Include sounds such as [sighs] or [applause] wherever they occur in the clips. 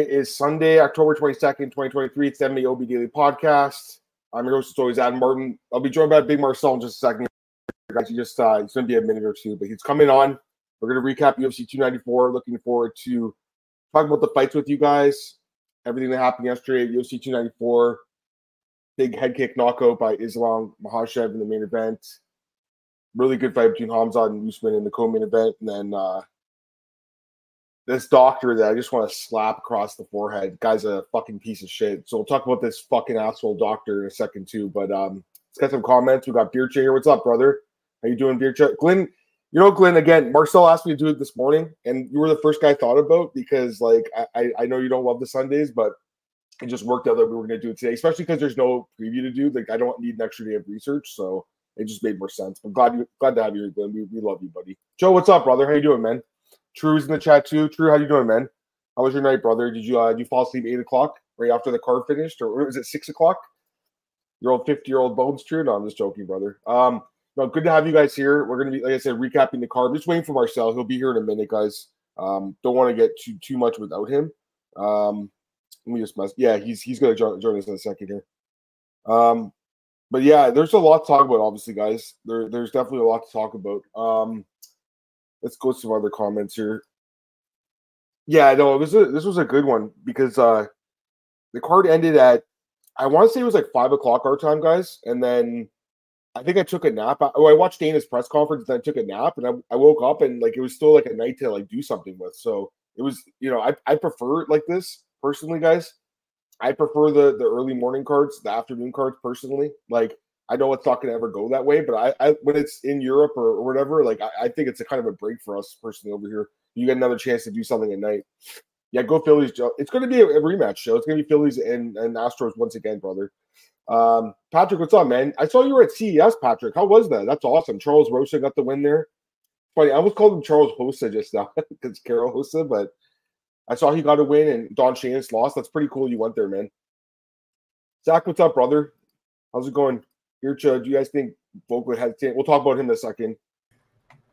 It is Sunday, October 22nd, 2023. It's the OB Daily Podcast. I'm your host, as always, Adam Martin. I'll be joined by Big Marcel in just a second. Guys, he just uh, it's going to be a minute or two, but he's coming on. We're going to recap UFC 294. Looking forward to talking about the fights with you guys, everything that happened yesterday at UFC 294. Big head kick knockout by Islam Makhachev in the main event. Really good fight between Hamza and Usman in the co-main event, and then uh, this doctor that I just want to slap across the forehead. Guy's a fucking piece of shit. So we'll talk about this fucking asshole doctor in a second too. But um, let's get some comments. We got Beer here. What's up, brother? How you doing, Beer Glenn, you know, Glenn, again, Marcel asked me to do it this morning, and you were the first guy I thought about because, like, I, I know you don't love the Sundays, but it just worked out that we were going to do it today, especially because there's no preview to do. Like, I don't need an extra day of research, so it just made more sense. But glad you glad to have you, Glenn. We, we love you, buddy. Joe, what's up, brother? How you doing, man? True's in the chat too. True, how you doing, man? How was your night, brother? Did you uh, did you fall asleep eight o'clock right after the card finished, or was it six o'clock? Your old fifty year old bones, True. No, I'm just joking, brother. Um, no, good to have you guys here. We're gonna be, like I said, recapping the card. Just waiting for Marcel. He'll be here in a minute, guys. Um, don't want to get too too much without him. Um, let me just mess. Yeah, he's he's gonna join, join us in a second here. Um, but yeah, there's a lot to talk about. Obviously, guys, there there's definitely a lot to talk about. Um, let's go to some other comments here. Yeah, no, it was a, this was a good one because uh the card ended at I want to say it was like five o'clock our time, guys, and then I think I took a nap. Oh, I watched Dana's press conference, and I took a nap, and I, I woke up and like it was still like a night to like do something with. So it was, you know, I I prefer like this personally, guys. I prefer the the early morning cards, the afternoon cards personally. Like I know it's not going to ever go that way, but I, I when it's in Europe or, or whatever, like I, I, think it's a kind of a break for us personally over here. You get another chance to do something at night. Yeah, go Phillies, Joe. It's going to be a, a rematch show. It's going to be Phillies and, and Astros once again, brother. Um, Patrick, what's up, man? I saw you were at CES, Patrick. How was that? That's awesome. Charles Rosa got the win there. Funny, I almost called him Charles Hosa just now [laughs] because Carol Hosa, but I saw he got a win and Don Shainis lost. That's pretty cool. You went there, man. Zach, what's up, brother? How's it going? Chud, do you guys think Volk would hesitate? We'll talk about him in a second.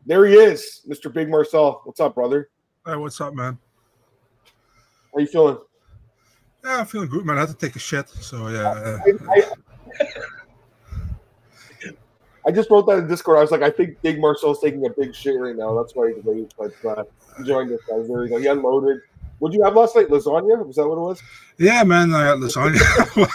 There he is, Mr. Big Marcel. What's up, brother? Hey, what's up, man? How you feeling? Yeah, I'm feeling good, man. I had to take a shit, so yeah. I, I, I just wrote that in Discord. I was like, I think Big Marcel's taking a big shit right now. That's why he's late. But uh, enjoying this, guys. There we go. He unloaded. What did you have last night? Lasagna? Was that what it was? Yeah, man, I had lasagna.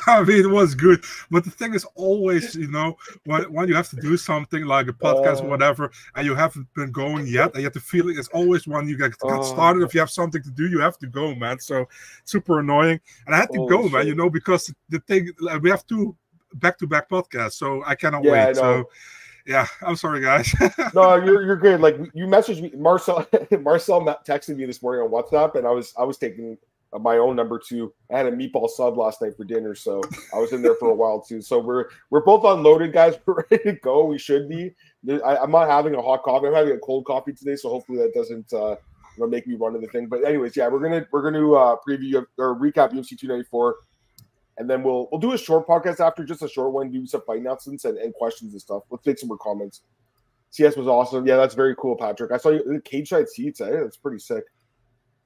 [laughs] I mean, it was good. But the thing is, always, you know, when, when you have to do something like a podcast uh, or whatever, and you haven't been going yet, and you have the feeling it's always when you get, get uh, started, if you have something to do, you have to go, man. So super annoying. And I had to go, shit. man, you know, because the thing, we have two back to back podcasts, so I cannot yeah, wait. I so yeah, I'm sorry, guys. [laughs] no, you're you're good. Like you messaged me, Marcel. [laughs] Marcel texted me this morning on WhatsApp, and I was I was taking my own number two. I had a meatball sub last night for dinner, so I was in there for a while too. So we're we're both unloaded, guys. [laughs] We're ready to go. We should be. I, am not having a hot coffee. I'm having a cold coffee today, so hopefully that doesn't uh, make me run to the thing. But anyways, yeah, we're gonna we're gonna uh, preview or recap UFC 294 and then we'll we'll do a short podcast after, just a short one, do some fight announcements and, and questions and stuff. Let's take some more comments. CS was awesome. Yeah, that's very cool, Patrick. I saw you the cage side seats. Eh? That's pretty sick.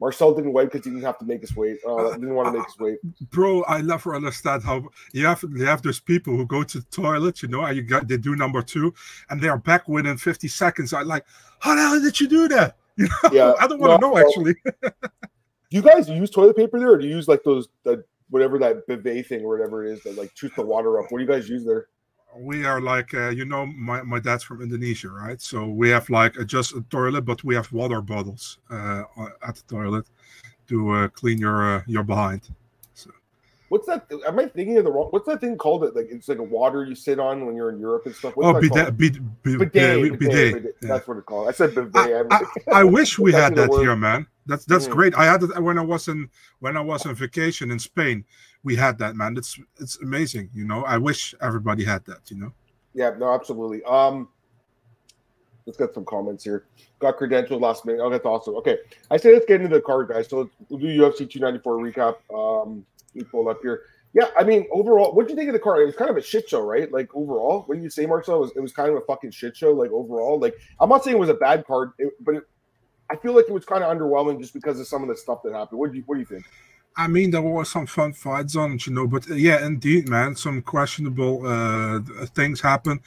Marcel didn't wait because he didn't have to make his weight. Uh, didn't want to make his weight. Bro, I never understand how you have you have those people who go to the toilet, you know, and you got they do number two, and they are back within 50 seconds. I like, how the hell did you do that? [laughs] You know, yeah, I don't want to no, know actually. do [laughs] you guys use toilet paper there, or do you use like those the whatever that bivet thing or whatever it is that like shoots the water up. What do you guys use there? We are like, uh, you know, my, my dad's from Indonesia, right? So we have like a, just a toilet, but we have water bottles uh, at the toilet to uh, clean your uh, your behind. What's that? Am I thinking of the wrong? What's that thing called? It like it's like a water you sit on when you're in Europe and stuff. What's oh, bidet, bidet, bidet, bidet, bidet, bidet. That's what it's called. I said bidet. I, I, I [laughs] wish we had that here, man. That's that's mm. great. I had it when I was in when I was on vacation in Spain. We had that, man. It's it's amazing. You know, I wish everybody had that. You know. Yeah. No. Absolutely. Um. Let's get some comments here. Got credentials last minute. Oh, that's awesome. Okay, I say let's get into the card, guys. So we'll do UFC 294 recap. Um, we pull up here. Yeah, I mean, overall, what do you think of the card? It was kind of a shit show, right? Like overall, when you say Marcel, it was, it was kind of a fucking shit show. Like overall, like I'm not saying it was a bad card, it, but it, I feel like it was kind of underwhelming just because of some of the stuff that happened. What do you What do you think? I mean, there were some fun fights on it, you know, but uh, yeah, indeed, man, some questionable uh, things happen.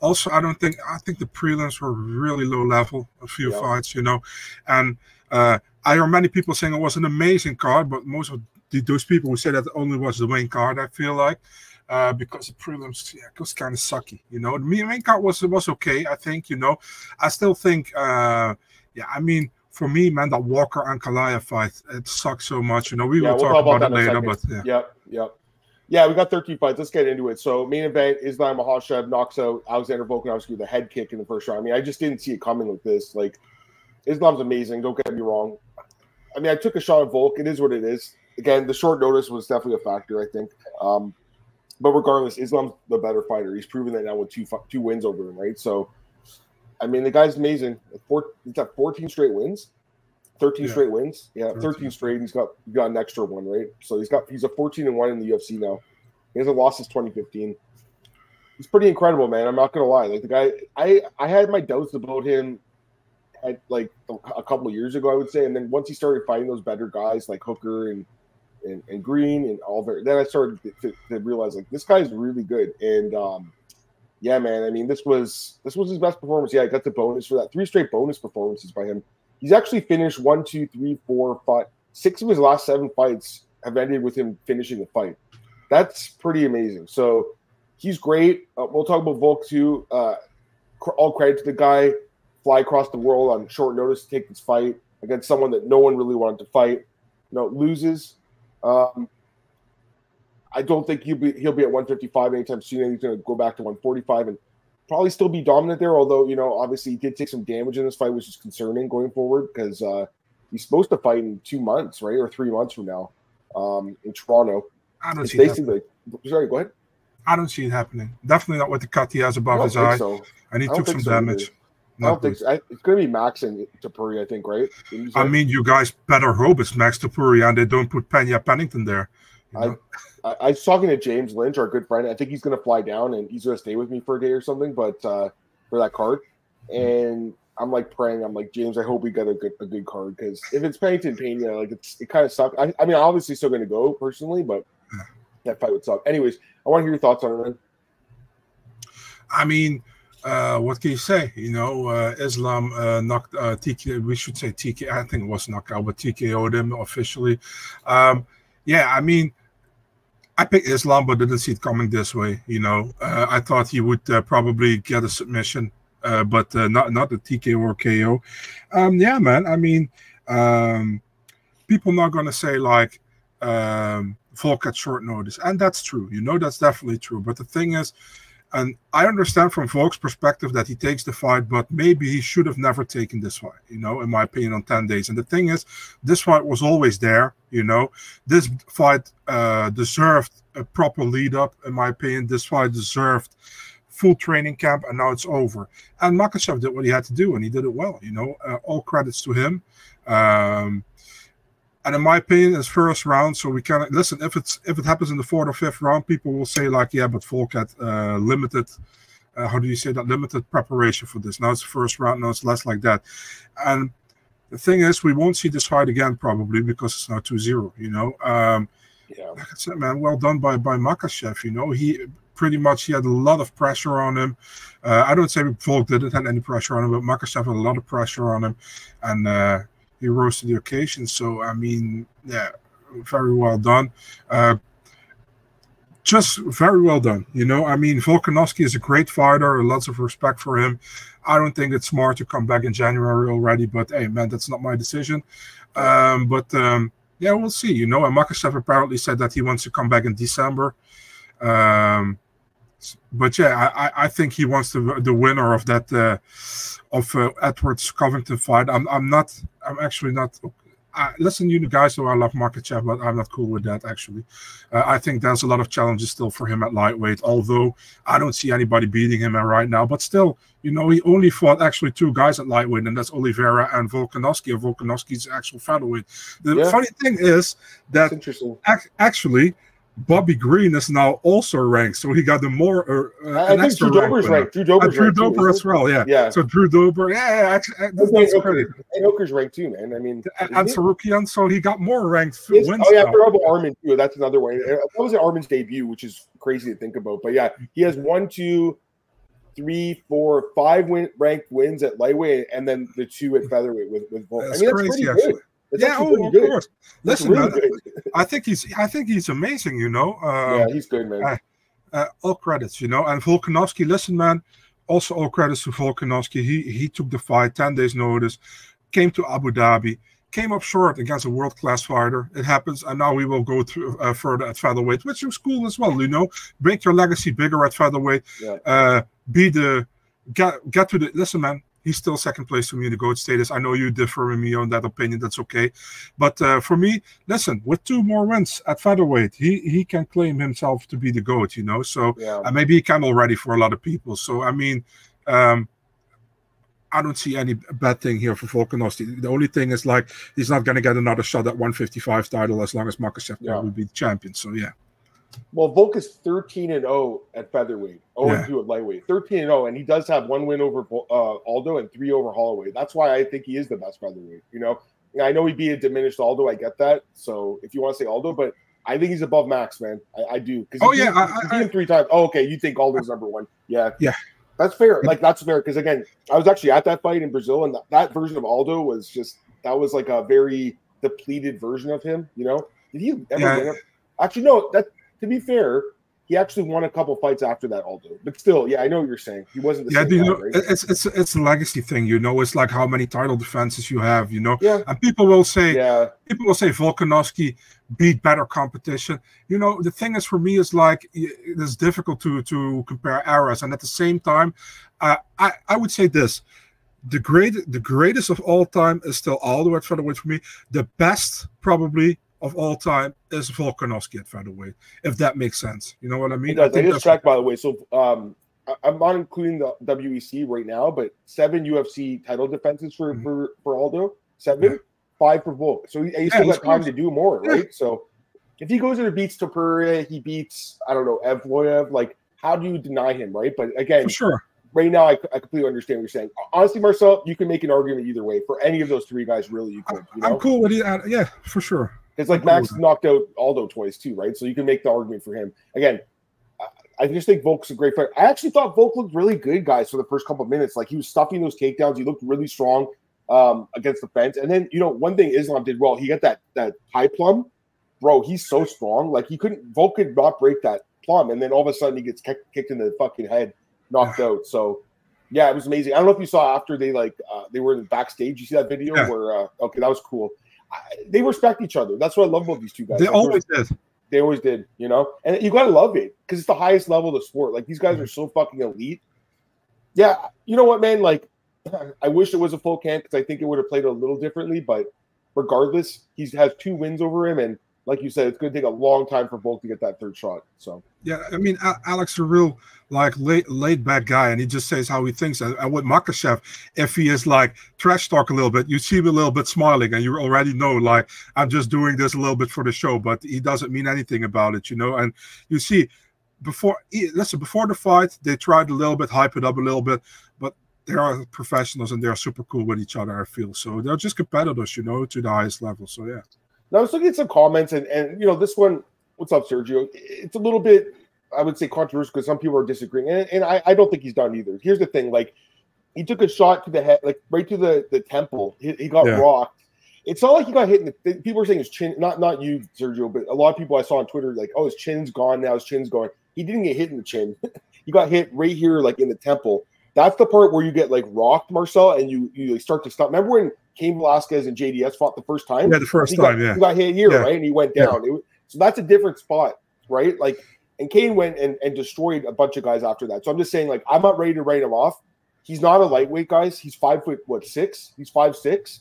Also, I don't think I think the prelims were really low level. A few yeah. fights, you know, and uh, I hear many people saying it was an amazing card, but most of those people who say that only was the main card. I feel like. Uh, because the prelims yeah, it was kind of sucky, you know. The main card was was okay, I think, you know. I still think, uh, yeah, I mean, for me, man, that Walker Ankalaev fight, it sucks so much. You know, we yeah, will we'll talk, about, about it later, but yeah. Yep, yep. Yeah, we got 13 fights. Let's get into it. So, main event Islam knocks out Alexander Volkanovski with a head kick in the first round. I mean, I just didn't see it coming like this. Like, Islam's amazing. Don't get me wrong. I mean, I took a shot at Volk. It is what it is. Again, the short notice was definitely a factor, I think. Um, but regardless, Islam's the better fighter. He's proven that now with two two wins over him, right? So, I mean, the guy's amazing. Four, he's got 14 straight wins, 13 yeah. straight wins. Yeah, 13. 13 straight. He's got he got an extra one, right? So he's got he's a 14 and one in the UFC now. He hasn't lost since 2015. He's pretty incredible, man. I'm not gonna lie. Like the guy, I I had my doubts about him at like a couple of years ago, I would say, and then once he started fighting those better guys like Hooker and and, and Green and all that, then I started to, to realize like this guy's really good. And um, yeah, man. I mean, this was this was his best performance. Yeah, I got the bonus for that. Three straight bonus performances by him. He's actually finished one, two, three, four, five, six of his last seven fights have ended with him finishing the fight. That's pretty amazing. So he's great. Uh, we'll talk about Volk too. Uh, all credit to the guy. Fly across the world on short notice to take this fight against someone that no one really wanted to fight. You know, loses. Um, I don't think he'll be he'll be at 155 anytime soon. He's going to go back to 145 and probably still be dominant there. Although you know, obviously, he did take some damage in this fight, which is concerning going forward because uh, he's supposed to fight in two months, right, or three months from now, um, in Toronto. I don't it's see basically. Sorry, go ahead. I don't see it happening. Definitely not with the cut he has above his eye, so. and he took some so damage. I don't think so. I, it's going to be Max and Topuria, I think, right? I mean, you guys better hope it's Max Topuria and they don't put Pena Pennington there. I, I, I, was talking to James Lynch, our good friend. I think he's going to fly down and he's going to stay with me for a day or something, but uh, for that card. And I'm like praying. I'm like James. I hope we get a good a good card because if it's Pennington Pena, like it's it kind of sucks. I, I mean, obviously still going to go personally, but that fight would suck. Anyways, I want to hear your thoughts on it. Man. I mean, uh, what can you say? You know, uh, Islam uh, knocked uh, TK. We should say TK. I think it was knockout, but TKO'd him officially. Um, yeah, I mean, I picked Islam, but didn't see it coming this way. You know, uh, I thought he would probably get a submission, but not not a TKO or KO. Um, yeah, man. I mean, um, people not gonna say like um, Volk at short notice, and that's true. You know, that's definitely true. But the thing is, and I understand from Volk's perspective that he takes the fight, but maybe he should have never taken this fight, you know, in my opinion, on 10 days. And the thing is, this fight was always there, you know. This fight uh, deserved a proper lead up, in my opinion. This fight deserved full training camp, and now it's over. And Makhachev did what he had to do, and he did it well, you know. Uh, all credits to him. Um, and in my opinion, it's first round, so we can listen. If it's if it happens in the fourth or fifth round, people will say like, yeah, but Volk had uh, limited. Uh, how do you say that? Limited preparation for this. Now it's the first round. Now it's less like that. And the thing is, we won't see this fight again probably because it's now 2-0, You know. Um, yeah. Like I said, man, well done by by Makhachev. You know, he pretty much he had a lot of pressure on him. Uh, I don't say Volk didn't have any pressure on him, but Makhachev had a lot of pressure on him, and uh, he rose to the occasion. So I mean, yeah, very well done. Uh, just very well done. You know, I mean, Volkanovski is a great fighter. Lots of respect for him. I don't think it's smart to come back in January already, but hey, man, that's not my decision. Um, but um, yeah, we'll see. You know, and apparently said that he wants to come back in December. Um, but yeah, I, I think he wants the the winner of that uh, of uh, Edwards Covington fight. I'm I'm not. I'm actually not. I, listen, you guys know I love Makhachev, but I'm not cool with that. Actually, uh, I think there's a lot of challenges still for him at lightweight. Although I don't see anybody beating him right now, but still, you know, he only fought actually two guys at lightweight, and that's Oliveira and Volkanovski. And Volkanovski's actual featherweight. The yeah. funny thing is that actually Bobby Green is now also ranked, so he got the more. Uh, I think extra Drew Dober's ranked. Drew Uh, Drew ranked too, Dober isn't as well, yeah. Yeah. So Drew Dober, yeah, yeah actually, uh, that's, that's Hooker. great. And Hooker's ranked too, man. I mean, And, isn't and it? Tsarukyan, so he got more ranked Yes. wins Oh yeah, now. Arman too. That's another one. Uh, That was Arman's debut, which is crazy to think about. But yeah, he has one, two, three, four, five win ranked wins at lightweight, and then the two at featherweight with with Volk. That's I mean, that's crazy, pretty actually. good. That's yeah, actually oh, pretty of good. course. That's Listen, really man, good. I think he's, I think he's amazing. You know, um, yeah, he's good, man. uh, uh, all credits, you know. And Volkanovski, listen, man. Also, all credits to Volkanovski. He he took the fight ten days notice, came to Abu Dhabi, came up short against a world class fighter. It happens, and now we will go through uh, further at featherweight, which is cool as well. You know, make your legacy bigger at featherweight. Yeah. Uh, be the get get to the listen, man. He's still second place for me in the GOAT status. I know you differ with me on that opinion. That's okay. But uh, for me, listen, with two more wins at featherweight, he he can claim himself to be the GOAT, you know. So yeah. and maybe he can already for a lot of people. So I mean, um, I don't see any bad thing here for Volkanovski. The only thing is like he's not going to get another shot at 155 title as long as Makhachev Yeah. will be the champion. So yeah, Well, Volk is 13 and 0 at featherweight, 0 Yeah. and 2 at lightweight, 13 and 0, and he does have one win over uh, Aldo and three over Holloway. That's why I think he is the best featherweight. You know, I know he'd be a diminished Aldo. I get that. So if you want to say Aldo, but I think he's above Max, man. I, I do. Because Oh, yeah, I- beat him three times. Oh, okay. You think Aldo's number one? Yeah, Yeah. That's fair. Like that's fair. Because again, I was actually at that fight in Brazil, and that, that version of Aldo was just that was like a very depleted version of him. You know, did he ever Yeah. win? Actually, no. That to be fair, he actually won a couple fights after that Aldo. But still, yeah, I know what you're saying. He wasn't the yeah. same you guy, know, right? it's it's it's a legacy thing. You know, it's like how many title defenses you have. You know, Yeah, and people will say yeah, people will say Volkanovski beat better competition. You know, the thing is for me is like it's difficult to to compare eras, and at the same time, uh, I I would say this: the great the greatest of all time is still Aldo at featherweight for me. The best probably of all time is Volkanovski at featherweight, if that makes sense. You know what I mean? I think just checked, by the way. So um, I- I'm not including the WEC right now, but seven UFC title defenses for Mhm. for, for Aldo, seven, Yeah. five for Volk. So he, he's Yeah, still got time to do more, Yeah. right? So if he goes in and beats Topuria, he beats I don't know Evloev. Like, how do you deny him, right? But again, for sure. right now, I, I completely understand what you're saying. Honestly, Marcel, you can make an argument either way for any of those three guys. Really, you could. You I'm cool with it. yeah, for sure. It's like Max knocked out Aldo twice too, right? So you can make the argument for him. Again, I- I just think Volk's a great fighter. I actually thought Volk looked really good, guys, for the first couple of minutes. Like he was stuffing those takedowns. He looked really strong um, against the fence. And then, you know, one thing Islam did well, he got that that high plum. Bro, he's so strong. Like he couldn't Volk could not break that plum. And then all of a sudden he gets kicked, kicked in the fucking head, knocked out. So yeah, it was amazing. I don't know if you saw after they like uh, they were in the backstage. You see that video Yeah. where uh, okay, that was cool. I, they respect each other. That's what I love about these two guys. They always did. they always did, you know. And you gotta love it because it's the highest level of the sport. Like these guys are so fucking elite. Yeah, you know what, man? Like, [clears throat] I wish it was a full camp because I think it would have played a little differently. But regardless, he has two wins over him, and like you said, it's going to take a long time for Volk to get that third shot. So Yeah, I mean, Alex a real like laid, laid back guy, and he just says how he thinks. And, and with Makhachev, if he is like trash talk a little bit, you see him a little bit smiling, and you already know like I'm just doing this a little bit for the show, but he doesn't mean anything about it, you know. And you see, before listen, before the fight, they tried a little bit hype it up a little bit, but they are professionals and they are super cool with each other. I feel so they're just competitors, you know, to the highest level. So yeah, now I was looking at some comments, and and you know this one. What's up, Sergio? It's a little bit, I would say, controversial because some people are disagreeing, and, and I, I don't think he's done either. Here's the thing: like he took a shot to the head, like right to the the temple. He, he got Yeah. rocked. It's not like he got hit in the. People are saying his chin, not not you, Sergio, but a lot of people I saw on Twitter like, oh, his chin's gone now. His chin's gone. He didn't get hit in the chin. [laughs] he got hit right here, like in the temple. That's the part where you get like rocked, Marcel, and you you start to stop. Remember when Cain Velasquez and JDS fought the first time? yeah, the first he got, time, yeah, he got hit here, Yeah. right? And he went Yeah. down. It so that's a different spot, right? Like, and Cain went and, and destroyed a bunch of guys after that. So I'm just saying, like, I'm not ready to write him off. He's not a lightweight, guys. He's five foot what six? He's five six.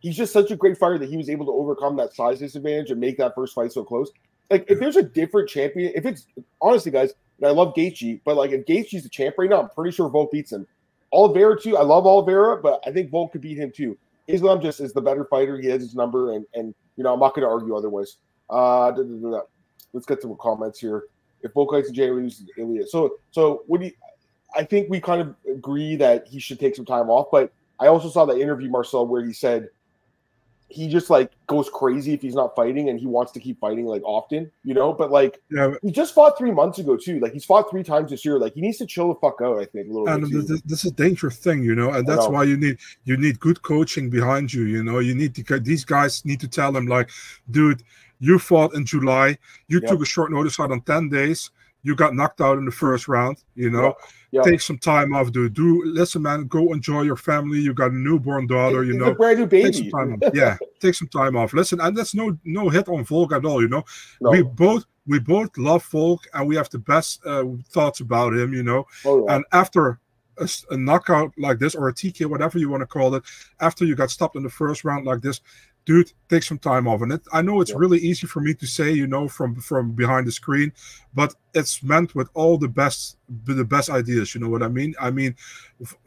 He's just such a great fighter that he was able to overcome that size disadvantage and make that first fight so close. Like, if there's a different champion, if it's honestly, guys, and I love Gaethje, but like if Gaethje's the champ right now, I'm pretty sure Volk beats him. Oliveira too. I love Oliveira, but I think Volk could beat him too. Islam just is the better fighter. He has his number, and and you know I'm not going to argue otherwise. Uh, da, da, da, let's get the comments here. If Volkite and Jay loses so so what do you? I think we kind of agree that he should take some time off, but I also saw that interview Marcel where he said he just like goes crazy if he's not fighting and he wants to keep fighting like often, you know. But like, Yeah, he just fought three months ago too. Like he's fought three times this year. Like he needs to chill the fuck out. I think a little and this, this- is a dangerous thing, you know, and that's know. why you need you need good coaching behind you. You know, you need to these guys need to tell him like, dude, you fought in July, you Yep. took a short notice out on ten days, you got knocked out in the first round. You know, Yeah. take some time off, dude. Do listen, man. Go enjoy your family. You got a newborn daughter. You know, a brand new take some time off. Yeah, take some time off. Listen, and that's no no hit on Volk at all. You know, No. we both we both love Volk and we have the best uh, thoughts about him. You know, Oh, yeah. and after a knockout like this or a TK, whatever you want to call it, after you got stopped in the first round like this, dude, take some time off. And it, I know it's Yeah. really easy for me to say, you know, from from behind the screen, but it's meant with all the best the best ideas. You know what I mean? I mean,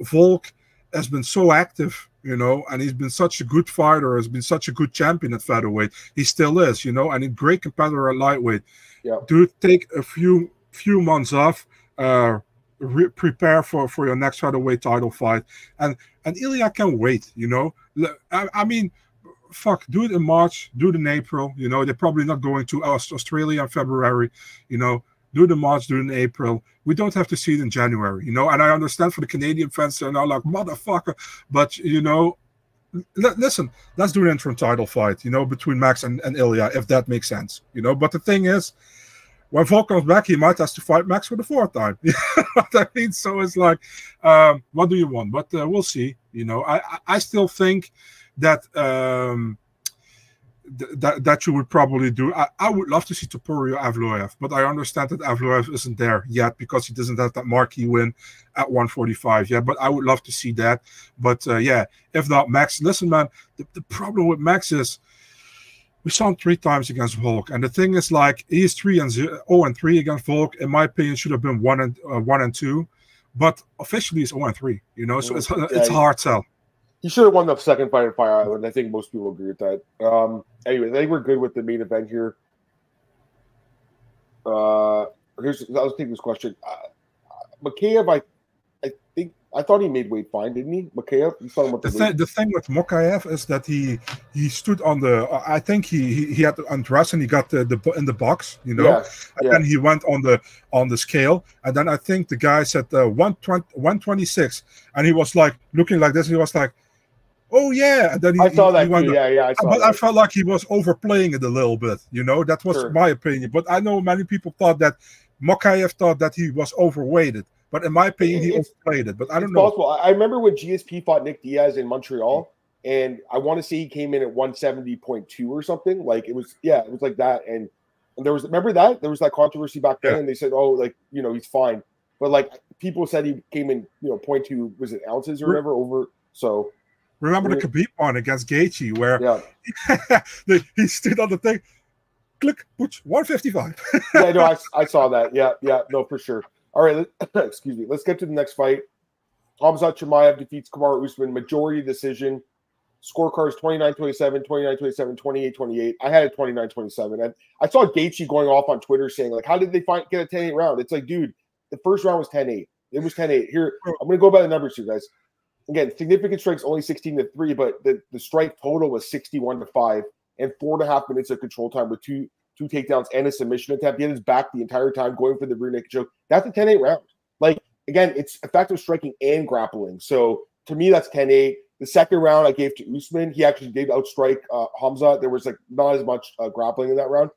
Volk has been so active. You know, and he's been such a good fighter, has been such a good champion at featherweight. He still is, you know, and a great competitor at lightweight. Yeah. Dude, take a few few months off, uh, re- prepare for for your next featherweight title fight, and and Ilya can wait. You know, I mean, fuck, do it in March, do it in April. You know, they're probably not going to Australia in February. You know, do it in March, do it in April. We don't have to see it in January. You know, and I understand for the Canadian fans, they're now like motherfucker, but you know. listen, let's do an interim title fight, you know, between Max and, and Ilya, if that makes sense, you know. But the thing is, when Volk comes back, he might have to fight Max for the fourth time. [laughs] I mean? So it's like, um, what do you want? But uh, we'll see. You know, I, I still think that um, th- that that you would probably do. I, I would love to see Topuria Evloev, but I understand that Evloev isn't there yet because he doesn't have that marquee win at 145 yet. But I would love to see that. But uh, yeah, if not Max, listen, man, the, the problem with Max is we saw him three times against Volk, and the thing is, like, he's three and zero, oh and three against Volk. In my opinion, should have been one and uh, one and two, but officially it's oh and three. You know, so it's it's a hard sell. He should have won the second fight at Fight Island. I think most people agree with that. Um, anyway, I think we're good with the main event here. Uh, here's I'll take this question. Uh, Mokaev, I, I think I thought he made weight fine, didn't he? Mokaev, he's talking about The, the, th- the thing with Mokaev is that he he stood on the. I think he he, he had to undress and he got the, the in the box, you know. Yeah, and yeah. then he went on the on the scale, and then I think the guy said uh, 120, 126, and he was like looking like this. He was like, "Oh yeah," and then he, I saw he- that he too. Yeah, yeah, I saw but I felt like he was overplaying it a little bit. You know, that was Sure. my opinion. But I know many people thought that Mokaev thought that he was overweighted. But in my opinion, he It's- overplayed it. But I don't know. possible. I I remember when GSP fought Nick Diaz in Montreal, and I want to say he came in at 170.2 or something. Like it was, yeah, it was like that. And, and there was, remember that? There was that controversy back then, Yeah. and they said, oh, like, you know, he's fine. But like people said he came in, you know, 0.2, was it ounces or whatever over? So, Remember the Yeah. Khabib one against Gaethje, where yeah. [laughs] the- he stood on the thing, click, pooch, 155. Yeah, no, I, [laughs] I saw that. Yeah, yeah, no, for sure. All right, let, [clears throat] excuse me. Let's get to the next fight. Hamzat Chimaev defeats Kamaru Usman, majority decision. Scorecards 29 27, 29 27, 28 28. I had a 29 27. And I saw Gaethje going off on Twitter saying, like, how did they find get a 10 8 round? It's like, dude, the first round was 10 8. It was 10 8. Here, I'm going to go by the numbers here, guys. Again, significant strikes only 16 to 3, but the, the strike total was 61 to 5 and four and a half minutes of control time with two two takedowns and a submission attempt. He had his back the entire time going for the rear naked choke. That's a 10 8 round. Like, again, it's effective striking and grappling. So to me, that's 10 8. The second round I gave to Usman. He actually did outstrike uh, Hamza. There was like not as much uh, grappling in that round.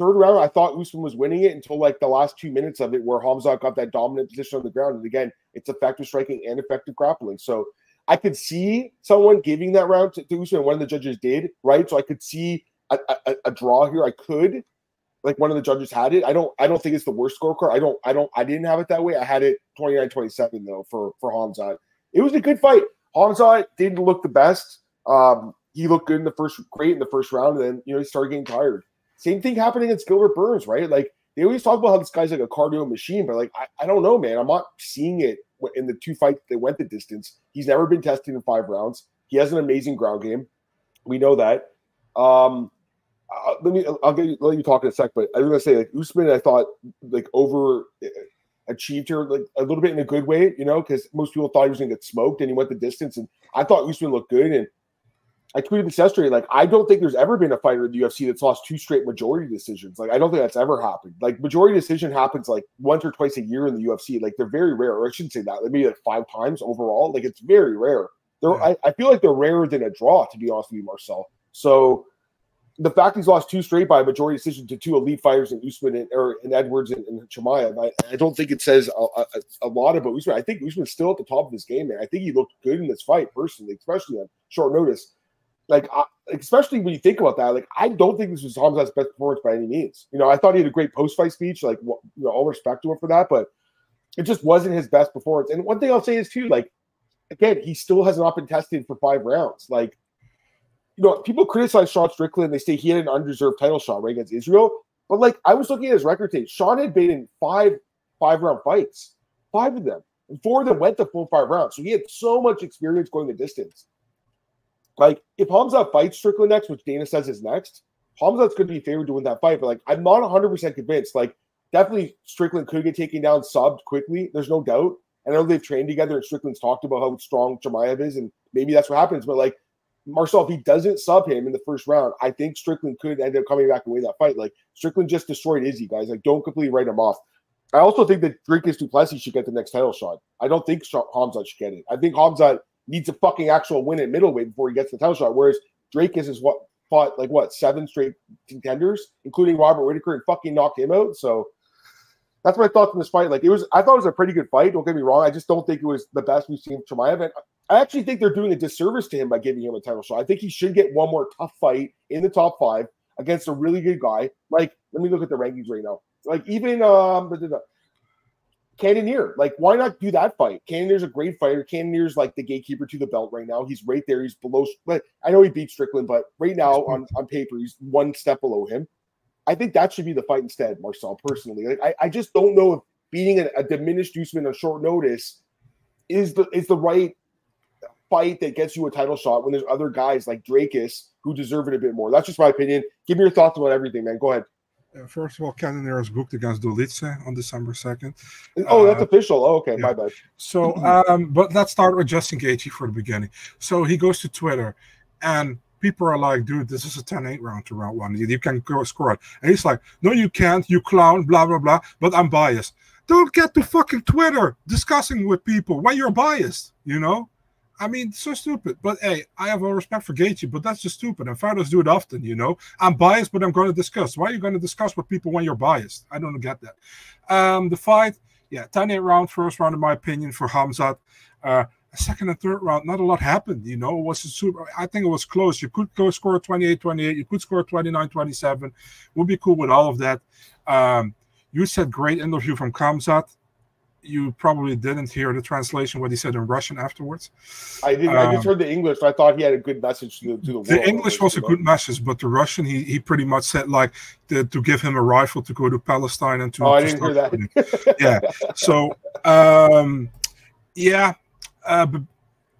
Third round, I thought Usman was winning it until like the last two minutes of it, where Hamza got that dominant position on the ground. And again, it's effective striking and effective grappling. So I could see someone giving that round to, to Usman. One of the judges did, right? So I could see a, a, a draw here. I could, like one of the judges had it. I don't. I don't think it's the worst scorecard. I don't. I don't. I didn't have it that way. I had it 29-27 though for for Hamzat. It was a good fight. Hamzat didn't look the best. Um, he looked good in the first, great in the first round, and then you know he started getting tired. Same thing happening against Gilbert Burns, right? Like they always talk about how this guy's like a cardio machine, but like I, I don't know, man. I'm not seeing it in the two fights that went the distance. He's never been tested in five rounds. He has an amazing ground game. We know that. Um, uh, let me. I'll get you, let you talk in a sec, but I was gonna say like Usman. I thought like over uh, achieved here like a little bit in a good way, you know, because most people thought he was gonna get smoked, and he went the distance. And I thought Usman looked good, and I tweeted this yesterday. Like, I don't think there's ever been a fighter in the UFC that's lost two straight majority decisions. Like, I don't think that's ever happened. Like, majority decision happens like once or twice a year in the UFC. Like, they're very rare. Or I shouldn't say that. Maybe like five times overall. Like, it's very rare. They're, yeah. I, I feel like they're rarer than a draw, to be honest with you, Marcel. So the fact he's lost two straight by a majority decision to two elite fighters in Usman and, or in Edwards and, and Chimaev, I, I, don't think it says a, a, a, lot about Usman. I think Usman's still at the top of his game, man. I think he looked good in this fight personally, especially on short notice. Like, especially when you think about that, like I don't think this was Hamzat's best performance by any means. You know, I thought he had a great post-fight speech, like you know, all respect to him for that, but it just wasn't his best performance. And one thing I'll say is too, like, again, he still has not been tested for five rounds. Like you know, people criticize Sean Strickland. They say he had an undeserved title shot right against Israel. But like I was looking at his record tape, Sean had been in five five round fights, five of them, and four of them went the full five rounds. So he had so much experience going the distance. Like if Hamzat fights Strickland next, which Dana says is next, Hamzat's going to be favored to win that fight. But like I'm not 100 percent convinced. Like definitely Strickland could get taken down, subbed quickly. There's no doubt. And I know they've trained together, and Strickland's talked about how strong Chimaev is, and maybe that's what happens. But like Marcel, if he doesn't sub him in the first round, I think Strickland could end up coming back and win that fight. Like Strickland just destroyed Izzy, guys. Like don't completely write him off. I also think that Dricus Du Plessis should get the next title shot. I don't think Hamzat should get it. I think Hamzat needs a fucking actual win at middleweight before he gets the title shot. Whereas Dricus is what fought like what seven straight contenders, including Robert Whitaker, and fucking knocked him out. So that's my thoughts on this fight. Like it was, I thought it was a pretty good fight. Don't get me wrong. I just don't think it was the best we've seen from Chimaev. And I actually think they're doing a disservice to him by giving him a title shot. I think he should get one more tough fight in the top five against a really good guy. Like, let me look at the rankings right now. Like, even um, Cannonier. Like, why not do that fight? Cannonier's a great fighter. Cannonier's like the gatekeeper to the belt right now. He's right there. He's below. But I know he beat Strickland, but right now on, on paper, he's one step below him. I think that should be the fight instead, Marcel. Personally, like I, I just don't know if beating a, a diminished Usman on short notice is the is the right fight that gets you a title shot when there's other guys like Dricus who deserve it a bit more. That's just my opinion. Give me your thoughts about everything, man. Go ahead. Uh, first of all, Cannonier is booked against Dolidze on December 2nd. Oh, that's uh, official. Oh, okay, yeah. my bad. So, um, but let's start with Justin Gaethje for the beginning. So he goes to Twitter, and people are like, dude, this is a 10-8 round to round one. You, you can go score it. And he's like, no, you can't, you clown, blah, blah, blah, but I'm biased. Don't get to fucking Twitter discussing with people when you're biased, you know? I mean, so stupid. But hey, I have a respect for Gaethje, but that's just stupid. And fighters do it often, you know. I'm biased, but I'm going to discuss. Why are you going to discuss with people when you're biased? I don't get that. Um, the fight, yeah, 10-8 round, first round, in my opinion, for Hamzat. Uh, second and third round, not a lot happened. You know, it was super. I think it was close. You could go score 28-28. You could score 29-27. We'll be cool with all of that. Um, you said great interview from Khamzat you probably didn't hear the translation what he said in Russian afterwards. I didn't. Um, I just um, heard the English. I thought he had a good message to, to the world. The English was a good message, but the Russian, he, he pretty much said like the, to give him a rifle to go to Palestine and to. Oh, I didn't hear that. yeah. So, um, yeah, uh, but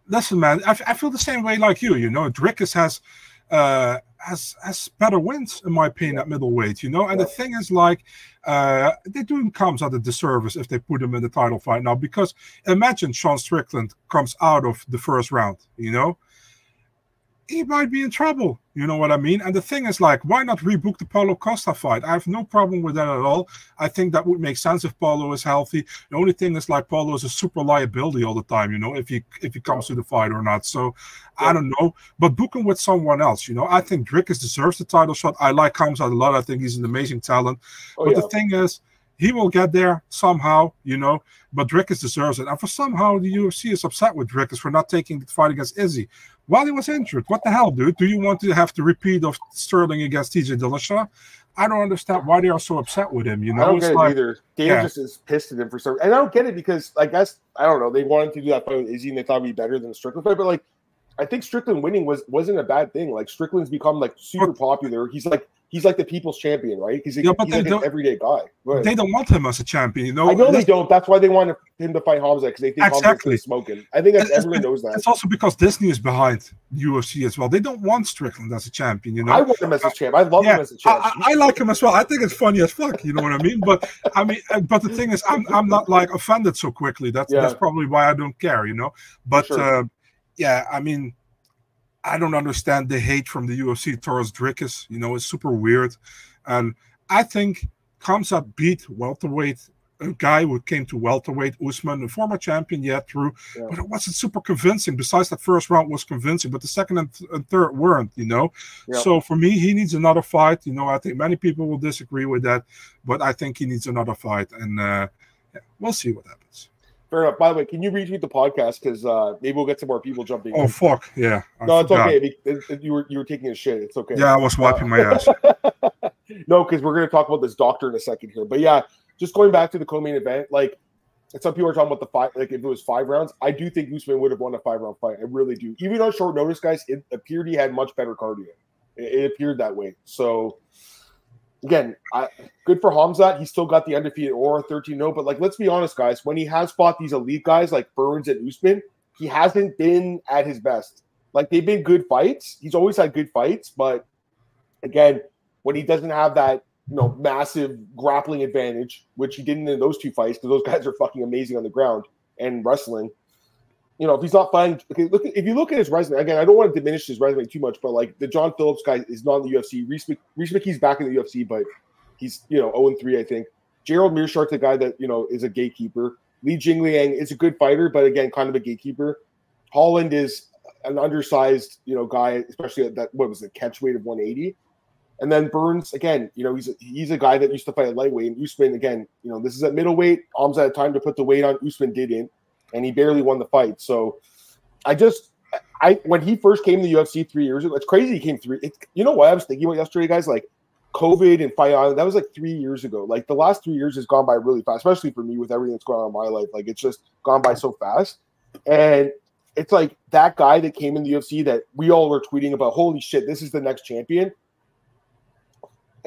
listen, man, I, I feel the same way like you. You know, Dricus has. Uh, has has better wins in my opinion at middleweight, you know. And yeah. the thing is, like, uh, they're doing Khamzat a disservice if they put him in the title fight now. Because imagine Sean Strickland comes out of the first round, you know, he might be in trouble. You know what I mean? And the thing is, like, why not rebook the Paulo Costa fight? I have no problem with that at all. I think that would make sense if Paulo is healthy. The only thing is, like, Paulo is a super liability all the time. You know, if he if he comes to the fight or not. So yeah. I don't know. But booking with someone else, you know, I think Dricus deserves the title shot. I like Khamzat a lot. I think he's an amazing talent. Oh, but yeah. the thing is, he will get there somehow, you know. But Dricus deserves it. And for somehow the UFC is upset with Dricus for not taking the fight against Izzy while he was injured. What the hell, dude? Do you want to have the repeat of Sterling against TJ Dillashaw? I don't understand why they are so upset with him. You know, I don't get like, it either. Dana yeah. just is pissed at him for some. And I don't get it because I guess I don't know. They wanted to do that fight with Izzy and they thought it'd be better than the Strickland fight, but like I think Strickland winning was wasn't a bad thing. Like Strickland's become like super popular. He's like he's like the people's champion, right? Because he, Yeah, but he's they like an everyday guy. Ahead. They don't want him as a champion, you know. I know they don't. That's why they want him to fight Hamza because they think Exactly. Hamza's smoking. I think that's, It's- everyone knows that. It's also because Disney is behind UFC as well. They don't want Strickland as a champion, you know. I want him as a champ. I love Yeah, him as a champ. I, I, I like him as well. I think it's funny as fuck. You know what I mean? But I mean, uh, but the thing is, I'm I'm not like offended so quickly. That's Yeah. that's probably why I don't care. You know. But Sure. uh, yeah, I mean, I don't understand the hate from the UFC towards Dricus. You know, it's super weird, and I think Khamzat beat welterweight. A guy who came to welterweight, Usman, a former champion, yet through, Yeah. but it wasn't super convincing. Besides, that first round was convincing, but the second and, th- and third weren't, you know. Yeah. So for me, he needs another fight. You know, I think many people will disagree with that, but I think he needs another fight, and uh, yeah, we'll see what happens. Fair enough. By the way, can you retweet the podcast because uh, maybe we'll get some more people jumping. Oh in. fuck, yeah. I no, it's okay. You were you were taking a shit. It's okay. Yeah, I was wiping my ass. [laughs] no, because we're going to talk about this doctor in a second here. But yeah, just going back to the co-main event, like some people are talking about the five, like if it was five rounds, I do think Usman would have won a five round fight. I really do. Even on short notice, guys, it appeared he had much better cardio. It, it appeared that way. So again, I, good for Hamzat. He still got the undefeated or 13 0. But like, let's be honest, guys, when he has fought these elite guys like Burns and Usman, he hasn't been at his best. Like they've been good fights. He's always had good fights, but again, when he doesn't have that you know massive grappling advantage, which he didn't in those two fights, because those guys are fucking amazing on the ground and wrestling. You know, if he's not fighting, okay, look if you look at his resume again, I don't want to diminish his resume too much, but like the John Phillips guy is not in the UFC. Reese, Rhys McKee's back in the UFC, but he's you know 0 3, I think. Gerald Meerschaert's a guy that you know is a gatekeeper. Li Jingliang is a good fighter, but again, kind of a gatekeeper. Holland is an undersized, you know, guy, especially at that what was it, catch weight of 180. And then Burns, again, you know, he's a, he's a guy that used to fight at lightweight. And Usman, again, you know, this is at middleweight. Alms had time to put the weight on. Usman didn't, and he barely won the fight. So I just, I when he first came to the UFC three years ago, it's crazy he came three. It, you know what I was thinking about yesterday, guys? Like COVID and Fight Island, that was like three years ago. Like the last three years has gone by really fast, especially for me with everything that's going on in my life. Like it's just gone by so fast. And it's like that guy that came in the UFC that we all were tweeting about, holy shit, this is the next champion.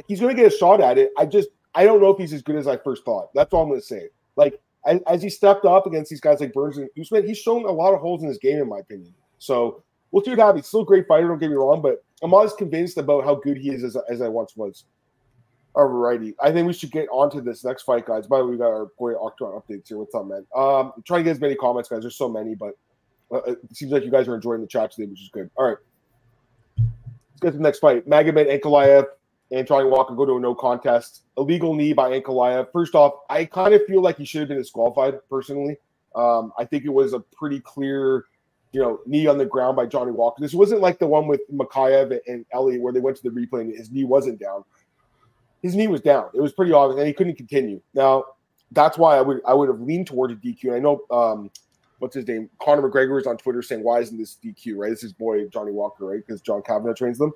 He's gonna get a shot at it. I just I don't know if he's as good as I first thought. That's all I'm gonna say. Like as, as he stepped up against these guys like Burns and Usman, he's shown a lot of holes in his game, in my opinion. So we'll see what happens. Still a great fighter, don't get me wrong, but I'm as convinced about how good he is as, as I once was. Alrighty. I think we should get on to this next fight, guys. By the way, we got our boy Octron updates here. What's up, man? Um, trying to get as many comments, guys. There's so many, but uh, it seems like you guys are enjoying the chat today, which is good. All right. Let's get to the next fight. Magomed Ankalaev and Johnny Walker go to a no contest. Illegal knee by Ankalaev. First off, I kind of feel like he should have been disqualified, personally. Um, I think it was a pretty clear, you know, knee on the ground by Johnny Walker. This wasn't like the one with Mokaev and Elliott where they went to the replay and his knee wasn't down. His knee was down. It was pretty obvious, and he couldn't continue. Now, that's why I would I would have leaned toward a DQ. And I know um, what's his name? Conor McGregor is on Twitter saying, "Why isn't this DQ?" Right? This is boy Johnny Walker, right? Because John Kavanagh trains them.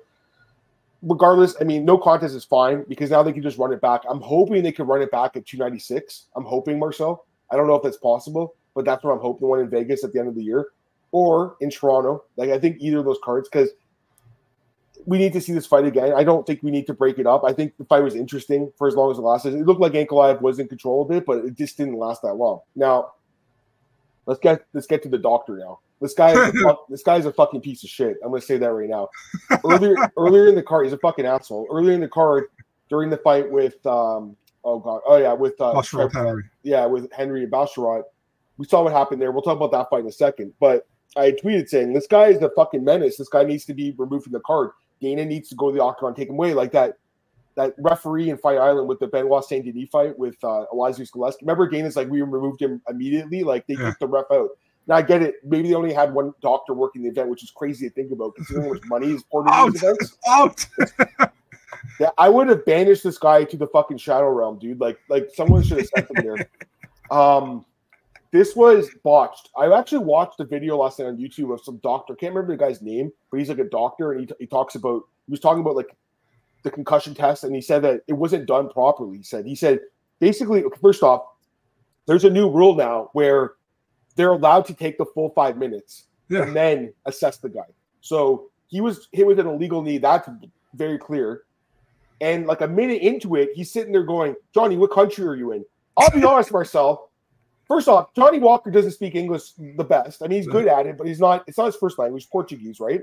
Regardless, I mean, no contest is fine because now they can just run it back. I'm hoping they can run it back at 296. I'm hoping Marcel. I don't know if that's possible, but that's what I'm hoping. The one in Vegas at the end of the year or in Toronto. Like I think either of those cards because we need to see this fight again. I don't think we need to break it up. I think the fight was interesting for as long as it lasted. It looked like Ankalaev was in control of it, but it just didn't last that long. Now, let's get let's get to the doctor now. This guy, is a [laughs] fuck, this guy's a fucking piece of shit. I'm gonna say that right now. Earlier, earlier in the card, he's a fucking asshole. Earlier in the card, during the fight with, um, oh god, oh yeah, with uh, Henry. yeah, with Henry and Basharat. We saw what happened there. We'll talk about that fight in a second. But I tweeted saying this guy is the fucking menace. This guy needs to be removed from the card. Dana needs to go to the octagon, take him away like that. That referee in Fight Island with the Benoit Saint Denis fight with uh, Elias Gillespie. Remember, Dana's like we removed him immediately. Like they Yeah. kicked the ref out. Now I get it. Maybe they only had one doctor working the event, which is crazy to think about considering how much money is poured into Out, these events. [laughs] out. [laughs] Yeah, I would have banished this guy to the fucking shadow realm, dude. Like, like someone should have sent him there. [laughs] Um, this was botched. I actually watched a video last night on YouTube of some doctor. Can't remember the guy's name, but he's like a doctor, and he, he talks about he was talking about like the concussion test, and he said that it wasn't done properly. He said he said basically first off, there's a new rule now where they're allowed to take the full five minutes Yeah. and then assess the guy. So he was hit with an illegal knee. That's very clear. And like a minute into it, he's sitting there going, Johnny, what country are you in? I'll be honest, Marcel. First off, Johnny Walker doesn't speak English the best. I mean, he's good at it, but he's not. It's not his first language, Portuguese, right?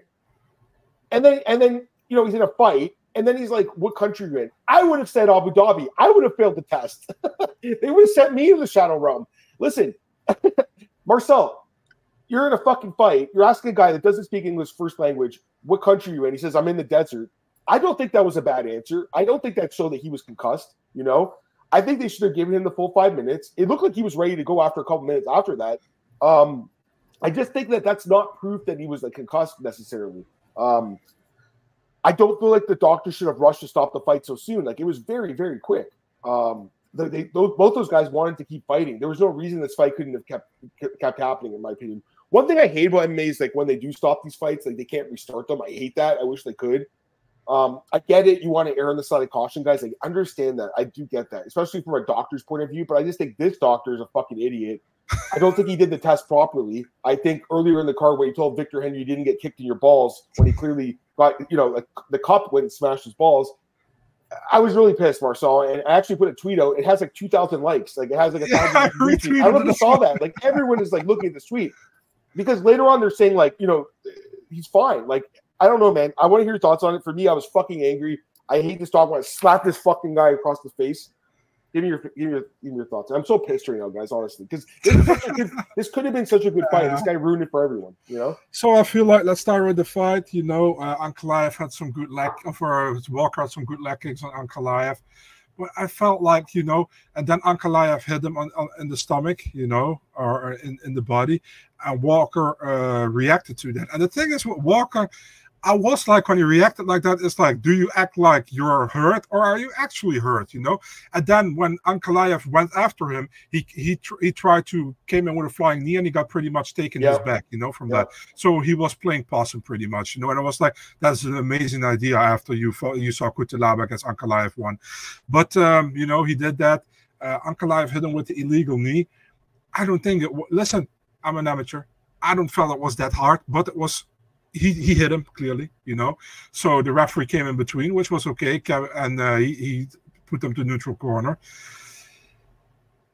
And then, and then, you know, he's in a fight, and then he's like, "What country are you in?" I would have said Abu Dhabi. I would have failed the test. [laughs] they would have sent me to the Shadow Realm. Listen, [laughs] Marcel, you're in a fucking fight. You're asking a guy that doesn't speak English first language, "What country are you in?" He says, "I'm in the desert." I don't think that was a bad answer. I don't think that showed that he was concussed. You know, I think they should have given him the full five minutes. It looked like he was ready to go after a couple minutes after that. Um, I just think that that's not proof that he was like concussed necessarily. Um, I don't feel like the doctor should have rushed to stop the fight so soon. Like it was very, very quick. Um, they, they both those guys wanted to keep fighting. There was no reason this fight couldn't have kept kept happening, in my opinion. One thing I hate about MMA is like when they do stop these fights, like they can't restart them. I hate that. I wish they could. Um, I get it. You want to err on the side of caution, guys. I understand that. I do get that, especially from a doctor's point of view. But I just think this doctor is a fucking idiot. I don't think he did the test properly. I think earlier in the card when he told Victor Henry you didn't get kicked in your balls when he clearly got, you know, like the cup went and smashed his balls. I was really pissed, Marcel, and I actually put a tweet out. It has like two thousand likes. Like it has like a thousand. Yeah, [laughs] I, I don't know if saw that. Like everyone is like looking at this tweet because later on they're saying like, you know, he's fine. Like I don't know, man. I want to hear your thoughts on it. For me, I was fucking angry. I hate this dog. I want to slap this fucking guy across the face. Give me your give me your, give me your thoughts. I'm so pissed right now, guys. Honestly, because this, [laughs] this, could have been such a good fight. This guy ruined it for everyone. You know. So I feel like let's start with the fight. You know, uh, Ankalaev had some good leg, for Walker had some good leg kicks on Ankalaev. But I felt like you know, and then Ankalaev hit him on, on, in the stomach, you know, or in, in the body, and Walker uh, reacted to that. And the thing is, with Walker, I was like, when you reacted like that, it's like, do you act like you're hurt or are you actually hurt? You know. And then when Ankalaev went after him, he he he tried to came in with a flying knee and he got pretty much taken his back. You know, from that. So he was playing possum pretty much. You know, and I was like, that's an amazing idea. After you you saw Cutelaba against Ankalaev one, but um, you know he did that. Uh, Ankalaev hit him with the illegal knee. I don't think it. Listen, I'm an amateur. I don't feel it was that hard, but it was he, he hit him clearly, you know. So the referee came in between, which was okay, and uh, he, he put them to neutral corner.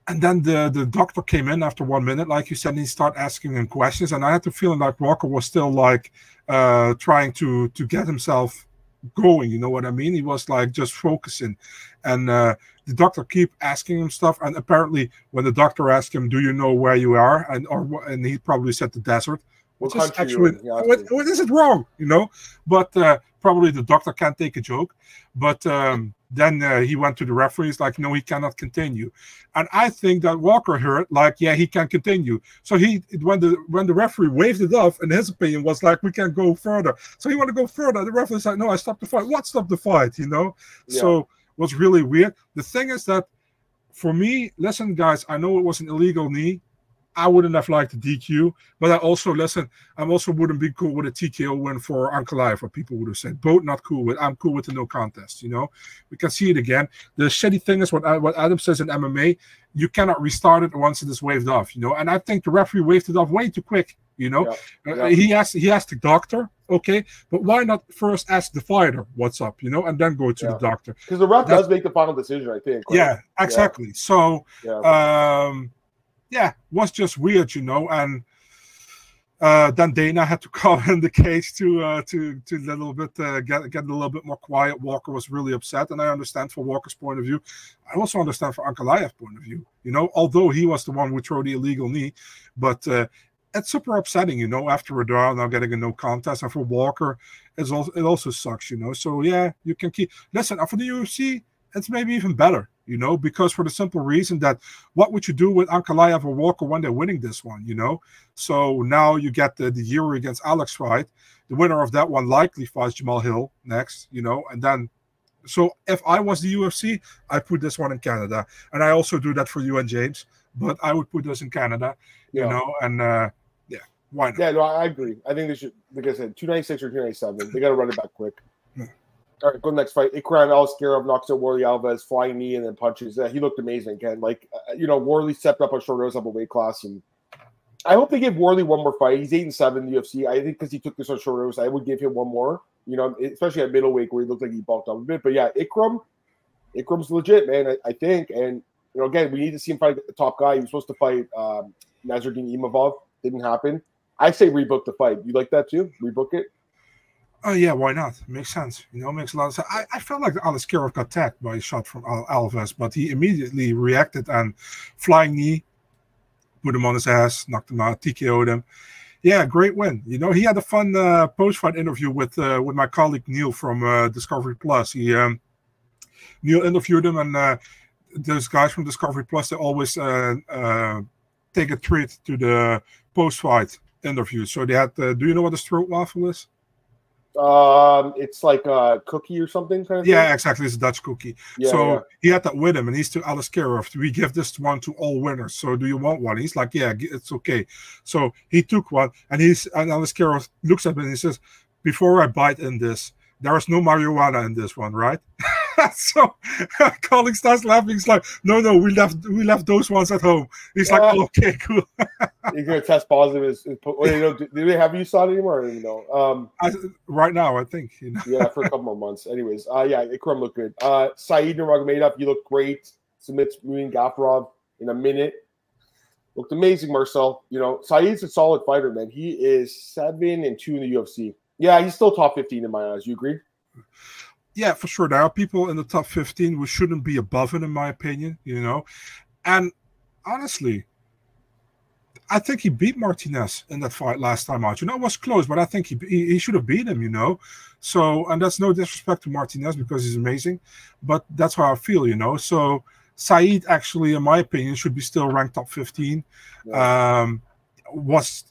And then the, the doctor came in after one minute, like you said, and he started asking him questions. And I had the feeling like Walker was still like uh, trying to to get himself going. You know what I mean? He was like just focusing, and uh, the doctor keep asking him stuff. And apparently, when the doctor asked him, "Do you know where you are?" and or and he probably said the desert what is actually what, what is it wrong, you know? But uh, probably the doctor can't take a joke. But um, then uh, he went to the referees like, no, he cannot continue. And I think that Walker heard like, yeah, he can continue. So he when the when the referee waved it off, and his opinion was like, we can't go further. So he want to go further. The referee said, no, I stopped the fight. What stopped the fight? You know? Yeah. So was really weird. The thing is that for me, listen, guys, I know it was an illegal knee. I wouldn't have liked the DQ, but I also listen. I'm also wouldn't be cool with a TKO win for Ankalaev. What people would have said, both not cool with. I'm cool with the no contest. You know, we can see it again. The shitty thing is what what Adam says in MMA, you cannot restart it once it is waved off. You know, and I think the referee waved it off way too quick. You know, yeah, yeah. Uh, he asked he asked the doctor, okay, but why not first ask the fighter what's up, you know, and then go to yeah. the doctor because the ref That's, does make the final decision, I think. Right? Yeah, exactly. So, um yeah, was just weird, you know. And uh, then Dana had to [laughs] call in the case to uh, to to a little bit uh, get get a little bit more quiet. Walker was really upset, and I understand for Walker's point of view. I also understand for Ankalaev's point of view. You know, although he was the one who threw the illegal knee, but uh, it's super upsetting. You know, after a draw, now getting a no contest, and for Walker, it's also it also sucks. You know, so yeah, you can keep listen for the UFC. It's maybe even better you know, because for the simple reason that what would you do with Ankalaev or Walker when they're winning this one, you know? So now you get the, the Yuri against Alex fight. The winner of that one likely fights Jamal Hill next, you know, and then so if I was the UFC, I put this one in Canada. And I also do that for you and James, but I would put this in Canada, you know, and uh yeah, why not? Yeah, no, I agree. I think they should, like I said, 296 or 297. They got to run it back quick. All right, go next fight. Ikram Aliskerov knocks out Warlley Alves, flying knee, and then punches. Uh, he looked amazing again. Like, uh, you know, Warlley stepped up on short notice up a weight class. And I hope they give Warlley one more fight. He's 8 and 7 in the UFC. I think because he took this on short notice, I would give him one more, You know, especially at middleweight where he looked like he bulked up a bit. But yeah, Ikram, Ikram's legit, man. I, I think, and you know, again, we need to see him fight the top guy. He was supposed to fight um, Nassourdine Imavov. Didn't happen. I say rebook the fight. You like that too? Rebook it. Oh yeah, why not? Makes sense. You know, makes a lot of sense. I, I felt like Aliskerov got tagged by a shot from Al- Alves, but he immediately reacted and flying knee, put him on his ass, knocked him out, TKO'd him. Yeah, great win. You know, he had a fun uh, post-fight interview with uh, with my colleague Neil from uh, Discovery Plus. He um, Neil interviewed him, and uh, those guys from Discovery Plus they always uh, uh, take a treat to the post-fight interview. So they had. do you know what a stroop waffle is? Um, it's like a cookie or something. Kind of yeah, thing? exactly. It's a Dutch cookie. Yeah, so yeah. he had that with him, and he's to Aliskerov. We give this one to all winners. So do you want one? He's like, yeah, it's okay. So he took one, and he's and Aliskerov looks at me and he says, "Before I bite in this, there is no marijuana in this one, right?" [laughs] [laughs] so [laughs] colleague starts laughing. He's like, "No, no, we left we left those ones at home." He's like, Yeah. "Okay, cool." [laughs] You're gonna test positive. Is, is well, you know, do, do they have you saw it anymore? I don't know. Um, I, right now, I think you know. yeah, for a couple more months. Anyways, uh, yeah, Ikram looked good. Uh, Saeed Nurmagomedov, you look great. Submits Muin Gafurov in a minute. Looked amazing, Marcel. You know, Saeed's a solid fighter, man. He is seven and two in the UFC. Yeah, he's still top fifteen in my eyes. You agree? Yeah, for sure. There are people in the top 15 who shouldn't be above it, in my opinion, you know. And honestly, I think he beat Martinez in that fight last time out. You know, it was close, but I think he, he, he should have beat him, you know. So, and that's no disrespect to Martinez because he's amazing, but that's how I feel, you know. So, Saeed actually, in my opinion, should be still ranked top 15. Um, was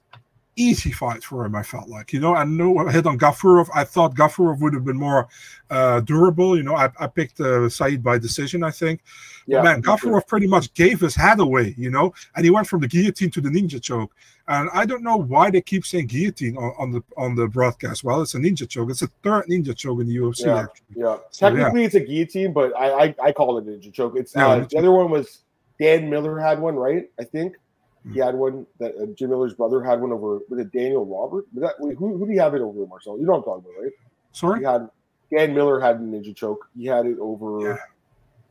easy fight for him. I felt like you know, I know I hit on Gafurov. I thought Gafurov would have been more uh, durable. You know, I, I picked uh, Saeed by decision. I think. yeah, but man. Gafurov pretty much gave his head away. You know, and he went from the guillotine to the ninja choke. And I don't know why they keep saying guillotine on, on the on the broadcast. Well, it's a ninja choke. It's a third ninja choke in the UFC. Yeah. Actually. Yeah, So, yeah. technically it's a guillotine, but I I, I call it a ninja choke. It's Yeah, uh, the other one was Dan Miller had one, right? I think. He had one that uh, Jim Miller's brother had one over. with a Daniel Robert? Was that who who do you have it over, Marcel? You know what I'm talking about, right? Sorry, He had Dan Miller had a ninja choke. He had it over Yeah.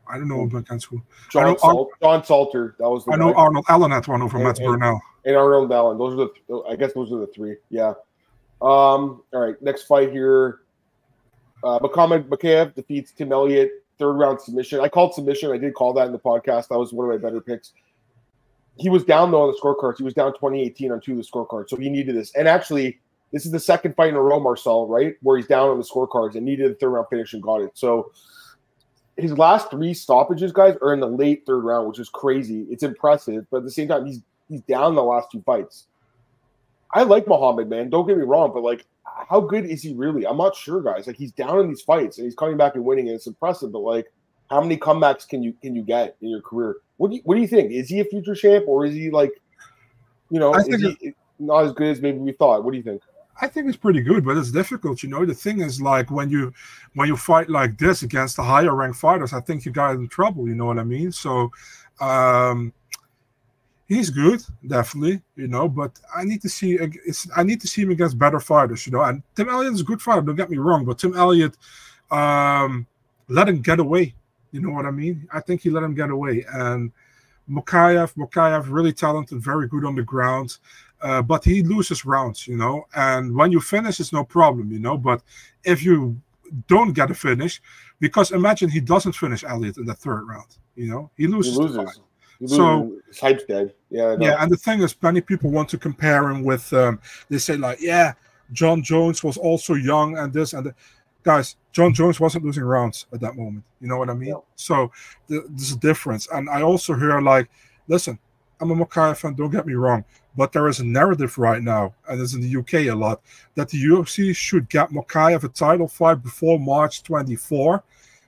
I don't know about that school. John know Sal- John Salter. That was the I know guy. Arnold Allen had one over And- Mats and- Burnell. and Arnold Allen. Those are the I guess those are the three. Yeah. Um. All right. Next fight here. Uh, Muhammad Mokaev defeats Tim Elliott third round submission. I called submission. I did call that in the podcast. That was one of my better picks. He was down though on the scorecards. He was down 2018 on two of the scorecards, so he needed this. And actually, this is the second fight in a row, Marcel, right, where he's down on the scorecards and needed a third round finish and got it. So his last three stoppages, guys, are in the late third round, which is crazy. It's impressive, but at the same time, he's he's down the last two fights. I like Muhammad, man. Don't get me wrong, but like, how good is he really? I'm not sure, guys. Like, he's down in these fights and he's coming back and winning, and it's impressive. But like, how many comebacks can you can you get in your career? What do you, what do you think? Is he a future champ or is he like, you know, I is he not as good as maybe we thought? What do you think? I think it's pretty good, but it's difficult. You know, the thing is like when you when you fight like this against the higher ranked fighters, I think you got in trouble. You know what I mean? So um he's good, definitely. You know, but I need to see it's I need to see him against better fighters. You know, and Tim Elliott is a good fighter. Don't get me wrong, but Tim Elliott um let him get away. You know what I mean? I think he let him get away and. Mokaev, Mokaev, really talented, very good on the ground uh, but he loses rounds, you know. And when you finish, it's no problem, you know. But if you don't get a finish, because imagine he doesn't finish Elliott in the third round, you know, he loses. He So- loses. his hype's dead. Yeah, Yeah, and the thing is, many people want to compare him with. Um, they say like, yeah, Jon Jones was also young and this and that. Guys, Jon Jones wasn't losing rounds at that moment. You know what I mean? Yeah. So th- there's a difference. And I also hear like, listen, I'm a Mokaev fan. Don't get me wrong, but there is a narrative right now, and it's in the UK a lot, that the UFC should get Mokaev a title fight before March 24,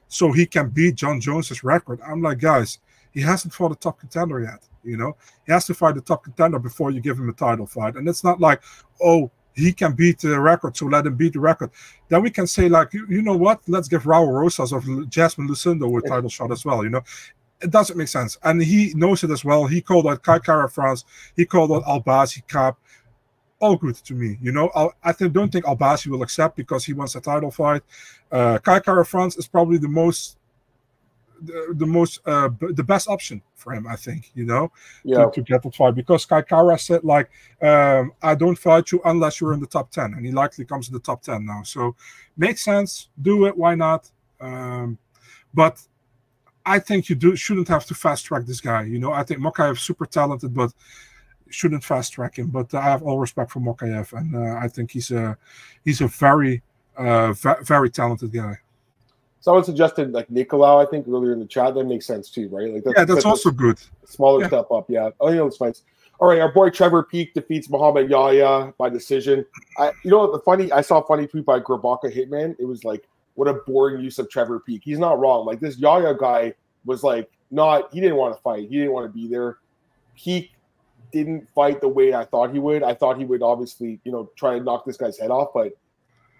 so he can beat Jon Jones's record. I'm like, guys, he hasn't fought a top contender yet. You know, he has to fight the top contender before you give him a title fight. And it's not like, oh, he can beat the record, so let him beat the record. Then we can say, like, you, you know what? Let's give Raul Rosas or Jasmine Lucindo a title shot as well. You know, it doesn't make sense. And he knows it as well. He called out Kai Kara France, he called out Albazi Cap. all good to me. You know, I th- don't think Albazi will accept because he wants a title fight. Uh, Kai Kara France is probably the most the, the most uh, b- the best option for him, I think. You know, Yeah. to, to get that fight because Kai Kara said like, um, I don't fight you unless you're in the top ten, and he likely comes in the top ten now. So makes sense. Do it. Why not? Um, but I think you do shouldn't have to fast track this guy. You know, I think Mokaev is super talented, but shouldn't fast track him. But I have all respect for Mokaev, and uh, I think he's a he's a very uh, ve- very talented guy. Someone suggested like Nicolau, I think earlier in the chat. That makes sense too, right? Like Yeah, that's also good. smaller yeah. step up. Yeah. Oh, yeah, it's fights. All right, our boy Trevor Peek defeats Muhammad Yahya by decision. I, you know, the funny, I saw a funny tweet by Grabaka Hitman. It was like, what a boring use of Trevor Peek. He's not wrong. Like this Yahya guy was like, not, he didn't want to fight. He didn't want to be there. Peek didn't fight the way I thought he would. I thought he would obviously, you know, try and knock this guy's head off, but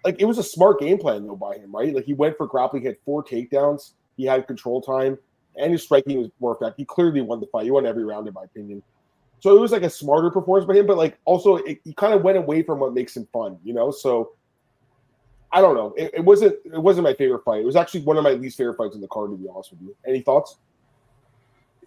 like it was a smart game plan though by him, right? Like he went for grappling, he had four takedowns, he had control time, and his striking was more effective. He clearly won the fight. He won every round, in my opinion. So it was like a smarter performance by him, but like also it, he kind of went away from what makes him fun, you know. So I don't know. It, it wasn't it wasn't my favorite fight. It was actually one of my least favorite fights in the card, to be honest with you. Any thoughts?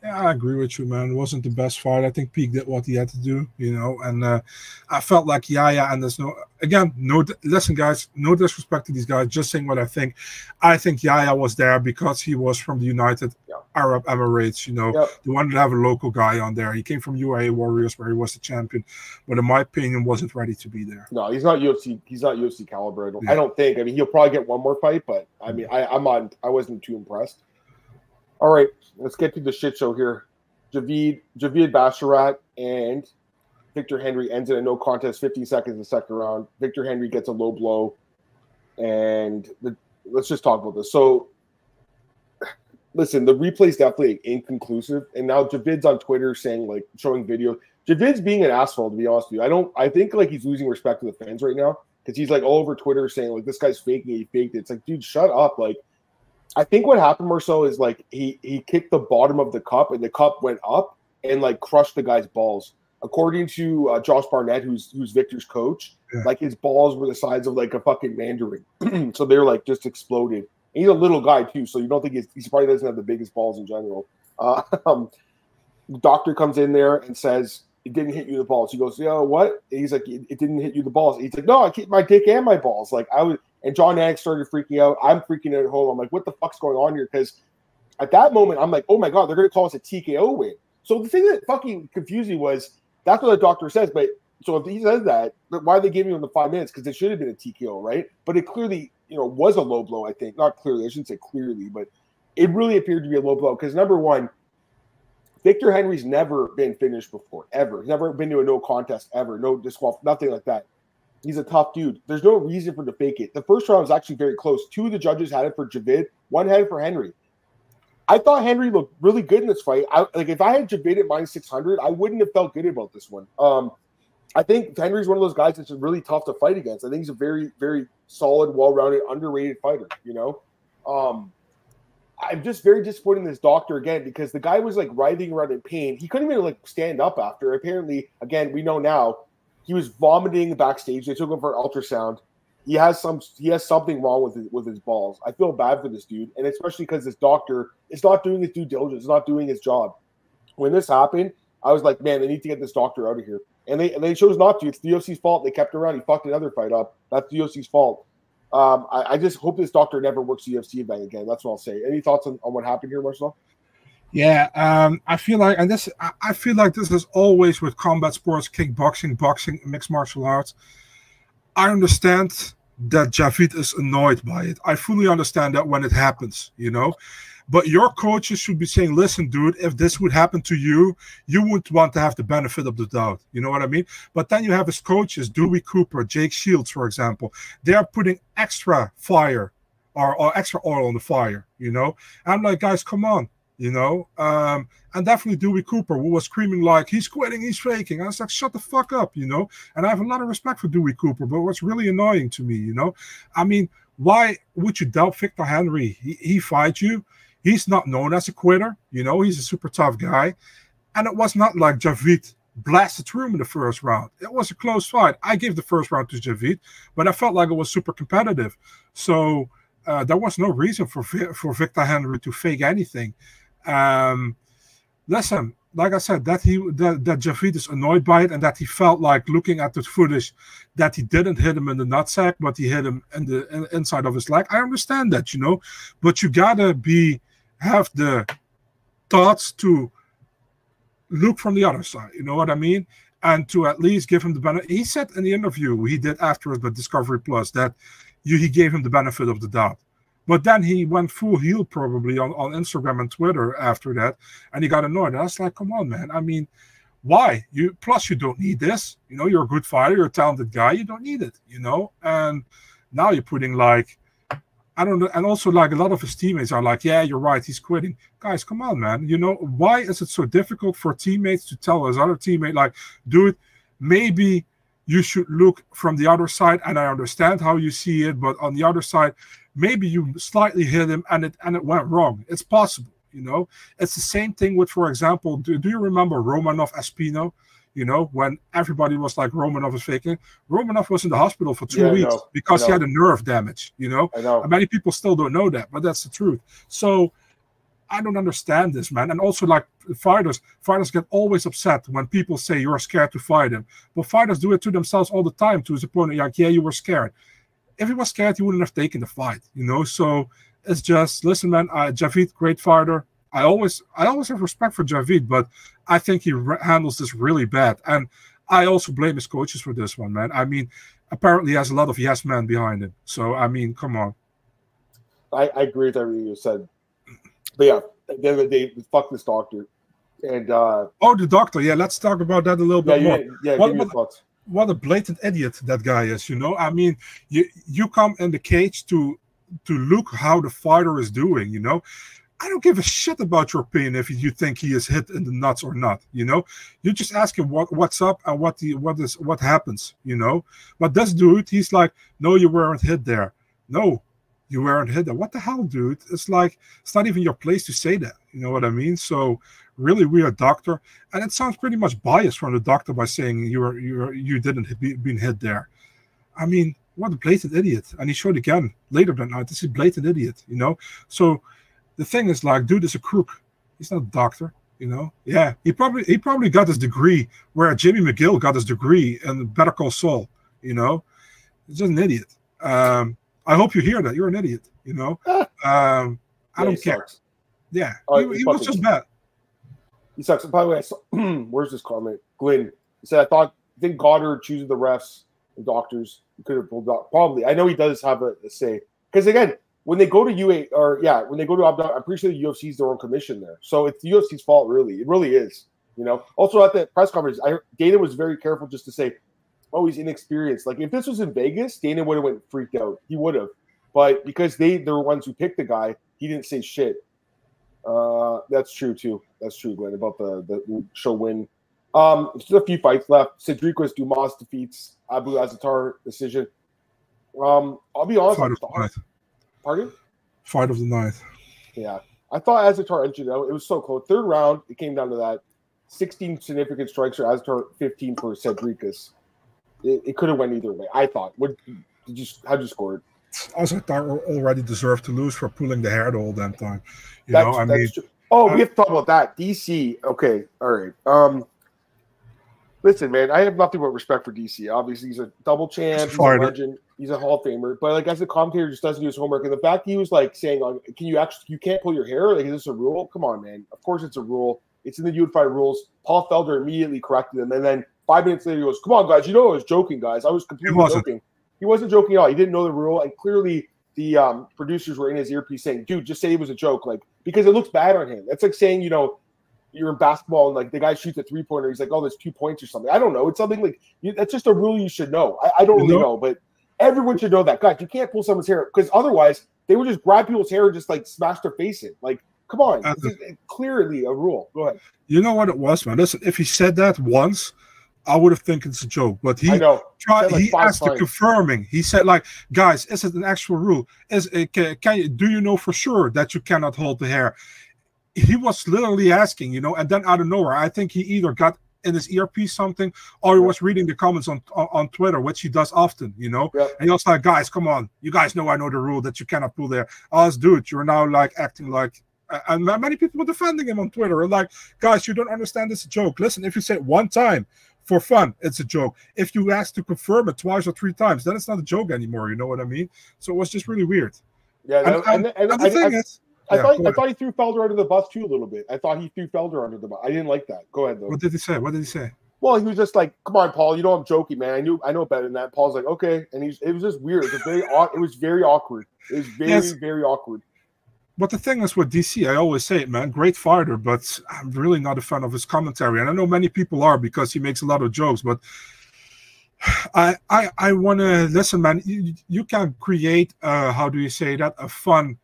Yeah, I agree with you, man. It wasn't the best fight. I think Peek did what he had to do, you know, and uh, I felt like Yahya and there's no again, no listen, guys, no disrespect to these guys, just saying what I think. I think Yahya was there because he was from the United Yeah. Arab Emirates, you know. Yep. They wanted to have a local guy on there. He came from UAE Warriors where he was the champion, but in my opinion, wasn't ready to be there. No, he's not UFC. He's not UFC caliber. I don't, Yeah. I don't think. I mean, he'll probably get one more fight, but I mean, I, I'm on. I wasn't too impressed. All right, let's get to the shit show here. Javid Javid Basharat and Victor Henry ends in a no contest, 15 seconds in the second round. Victor Henry gets a low blow, and the, let's just talk about this. So, listen, the replay is definitely inconclusive, and now Javid's on Twitter saying like showing video. Javid's being an asshole, to be honest with you. I don't. I think like he's losing respect to the fans right now because he's like all over Twitter saying like this guy's faking it. He faked it. It's like, dude, shut up. Like, I think what happened more so is like he he kicked the bottom of the cup and the cup went up and like crushed the guy's balls. According to uh, Josh Barnett, who's who's Victor's coach, Yeah. like his balls were the size of like a fucking mandarin, [clears throat] so they're like just exploded. And he's a little guy too, so you don't think he's, he probably doesn't have the biggest balls in general. Uh, [laughs] um, doctor comes in there and says it didn't hit you the balls. He goes, "Yeah, what?" And he's like, "It it didn't hit you the balls." He's like, "No, I kicked my dick and my balls." Like I was, and Jon Anik started freaking out. I'm freaking out at home. I'm like, "What the fuck's going on here?" Because at that moment, I'm like, "Oh my god, they're going to call us a TKO win." So the thing that fucking confused me was that's what the doctor says, but so if he says that, why are they giving him the five minutes? Because it should have been a TKO, right? But it clearly, you know, was a low blow. I think not clearly. I shouldn't say clearly, but it really appeared to be a low blow because number one, Victor Henry's never been finished before, ever. He's never been to a no contest ever, no disqual, nothing like that. He's a tough dude. There's no reason for him to fake it. The first round was actually very close. Two of the judges had it for Javid, one had it for Henry. I thought Henry looked really good in this fight. I, like if I had Javid at minus six hundred, I wouldn't have felt good about this one. Um, I think Henry's one of those guys that's really tough to fight against. I think he's a very, very solid, well-rounded, underrated fighter. You know, um, I'm just very disappointed in this doctor again because the guy was like writhing around in pain. He couldn't even like stand up after. Apparently, again, we know now he was vomiting backstage. They took him for an ultrasound. He has some. He has something wrong with his, with his balls. I feel bad for this dude, and especially because this doctor is not doing his due diligence. Not doing his job. When this happened, I was like, man, they need to get this doctor out of here. And they and they chose not to. It's the UFC's fault. They kept around. He fucked another fight up. That's the UFC's fault. Um, I, I just hope this doctor never works the UFC event again. That's what I'll say. Any thoughts on, on what happened here, Marcel? Yeah, um, I feel like, and this, I, feel like this is always with combat sports, kickboxing, boxing, mixed martial arts. I understand that Javid is annoyed by it. I fully understand that when it happens, you know. But your coaches should be saying, listen, dude, if this would happen to you, you wouldn't want to have the benefit of the doubt. You know what I mean? But then you have his coaches, Dewey Cooper, Jake Shields, for example. They are putting extra fire or, or extra oil on the fire, you know? I'm like, guys, come on, you know? Um, and definitely Dewey Cooper, who was screaming like, he's quitting, he's faking. I was like, shut the fuck up, you know? And I have a lot of respect for Dewey Cooper, but what's really annoying to me, you know? I mean, why would you doubt Victor Henry? He, he fight you. He's not known as a quitter, you know, he's a super tough guy. And it was not like Javid blasted through him in the first round. It was a close fight. I gave the first round to Javid, but I felt like it was super competitive. So uh, there was no reason for for Victor Henry to fake anything. Um, listen, like I said, that he that, that Javid is annoyed by it, and that he felt like looking at the footage that he didn't hit him in the nutsack, but he hit him in the in, inside of his leg. I understand that, you know, but you gotta be have the thoughts to look from the other side. You know what I mean? And to at least give him the benefit. He said in the interview he did afterwards but Discovery Plus that you, he gave him the benefit of the doubt. But then he went full heel probably on, on Instagram and Twitter after that, and he got annoyed. And I was like, come on, man. I mean, why? You plus you don't need this. You know, you're a good fighter, you're a talented guy, you don't need it, you know. And now you're putting like I don't know, and also like a lot of his teammates are like, Yeah, you're right, he's quitting. Guys, come on, man. You know, why is it so difficult for teammates to tell his other teammate, like, dude, maybe you should look from the other side, and I understand how you see it, but on the other side, maybe you slightly hit him and it and it went wrong. It's possible, you know. It's the same thing with, for example, do, do you remember Romanov Espino? You know, when everybody was like Romanov is faking, Romanov was in the hospital for two Yeah, weeks know. because he had a nerve damage. You know, I know. and many people still don't know that, but that's the truth. So I don't understand this, man. And also, like fighters, fighters get always upset when people say you're scared to fight him. But fighters do it to themselves all the time to his opponent. Like, yeah, you were scared. If he was scared, he wouldn't have taken the fight, you know. So it's just listen, man. Uh, Javid, great fighter. I always, I always have respect for Javid, but I think he handles this really bad. And I also blame his coaches for this one, man. I mean, apparently he has a lot of yes men behind him. So I mean, come on. I, I agree with everything you said. But yeah, at the end of the day, fuck this doctor. And uh Oh, the doctor. Yeah, let's talk about that a little yeah, bit more. yeah, yeah, What- what- thoughts. What a blatant idiot that guy is. You know, I mean, you you come in the cage to to look how the fighter is doing. You know, I don't give a shit about your opinion if you think he is hit in the nuts or not. You know, you just ask him what what's up and what the what is what happens. You know, but this dude, he's like, no, you weren't hit there. No, you weren't hit there. What the hell, dude? It's like it's not even your place to say that. You know what I mean? So really we weird doctor, and it sounds pretty much biased from the doctor by saying you were you were, you didn't be, been hit there. I mean, what a blatant idiot! And he showed again later that night. This is blatant idiot, you know. So the thing is, like, dude is a crook. He's not a doctor, you know. Yeah, he probably he probably got his degree where Jimmy McGill got his degree in Better Call Saul. You know, he's just an idiot. Um, I hope you hear that. You're an idiot. You know. [laughs] Um, I Yeah, don't care. sucks. Yeah, Oh, he, he he was just bad. He sucks. By the way, I saw, [clears throat] where's this comment? Glenn he said, I thought, I think Goddard choosing the refs and doctors. He could have pulled out. Probably. I know he does have a, a say. Because again, when they go to UA, or yeah, when they go to Abu Dhabi, I'm pretty sure the UFC's their own commission there. So it's the UFC's fault, really. It really is. You know. Also at the press conference, I Dana was very careful just to say, "Oh, he's inexperienced." Like if this was in Vegas, Dana would have went freaked out. He would have, but because they they're the ones who picked the guy, he didn't say shit. Uh, that's true too. That's true, Glenn, about the the show win. Um, just a few fights left. Sedriques Dumas defeats Abu Azaitar decision. Um, I'll be honest. Fight of the night. Pardon? Fight of the night. Yeah, I thought Azaitar entered. It was so close. Third round, it came down to that. 16 significant strikes for Azaitar, 15 for Sedriques. It, it could have went either way. I thought. What did you? How'd you score it? Also, Tar already deserved to lose for pulling the hair whole damn time. You That's, know, I mean, true. Oh, we have to talk about that. DC. Okay, all right. Um, listen, man, I have nothing but respect for DC. Obviously, he's a double champ, He's a he's a fighter. legend, he's a Hall of Famer. But like as a commentator, just doesn't do his homework. And the fact he was like saying, uh, "Can you actually? You can't pull your hair? Like, is this a rule? Come on, man. Of course, it's a rule. It's in the unified rules." Paul Felder immediately corrected him, and then five minutes later, he goes, "Come on, guys. You know I was joking, guys. I was completely wasn't. joking. He wasn't joking at all. He didn't know the rule, and clearly." The um, producers were in his earpiece saying, "Dude, just say it was a joke, like because it looks bad on him." That's like saying, you know, you're in basketball and like the guy shoots a three pointer. He's like, oh, there's two points or something. I don't know. It's something like you, that's just a rule you should know. I, I don't You really know- know, but everyone should know that. God, you can't pull someone's hair because otherwise they would just grab people's hair and just like smash their face in. Like, come on, Uh, clearly a rule. Go ahead. you know what it was, man. Listen, if he said that once, I would have think it's a joke. But he tried. like he asked the confirming. He said, like, guys, is it an actual rule? Is uh, it, can, can you do you know for sure that you cannot hold the hair? He was literally asking, you know, and then out of nowhere, I think he either got in his earpiece something, or he was reading the comments on, on, on Twitter, which he does often, you know. And he was like, "Guys, come on, you guys know I know the rule that you cannot pull there." Us, oh, was, dude, you're now like acting like. And many people were defending him on Twitter, and like, guys, you don't understand this joke. Listen, if you say it one time for fun, it's a joke. If you ask to confirm it twice or three times, then it's not a joke anymore. You know what I mean? So it was just really weird. Yeah, And, and, and, and, the I, thing I, is, I Yeah, thought I thought he threw Felder under the bus too a little bit. I thought he threw Felder under the bus. I didn't like that. Go ahead though. what did he say? What did he say? Well, he was just like, "Come on, Paul. You know I'm joking, man. I knew I know better than that." Paul's like, "Okay," and he's it was just weird. It was very it was very awkward. It was very Yes. very awkward. But the thing is with DC, I always say it, man, great fighter, but I'm really not a fan of his commentary. And I know many people are because he makes a lot of jokes, but [sighs] I I, I want to listen, man. You, you can create, uh, how do you say that, a fun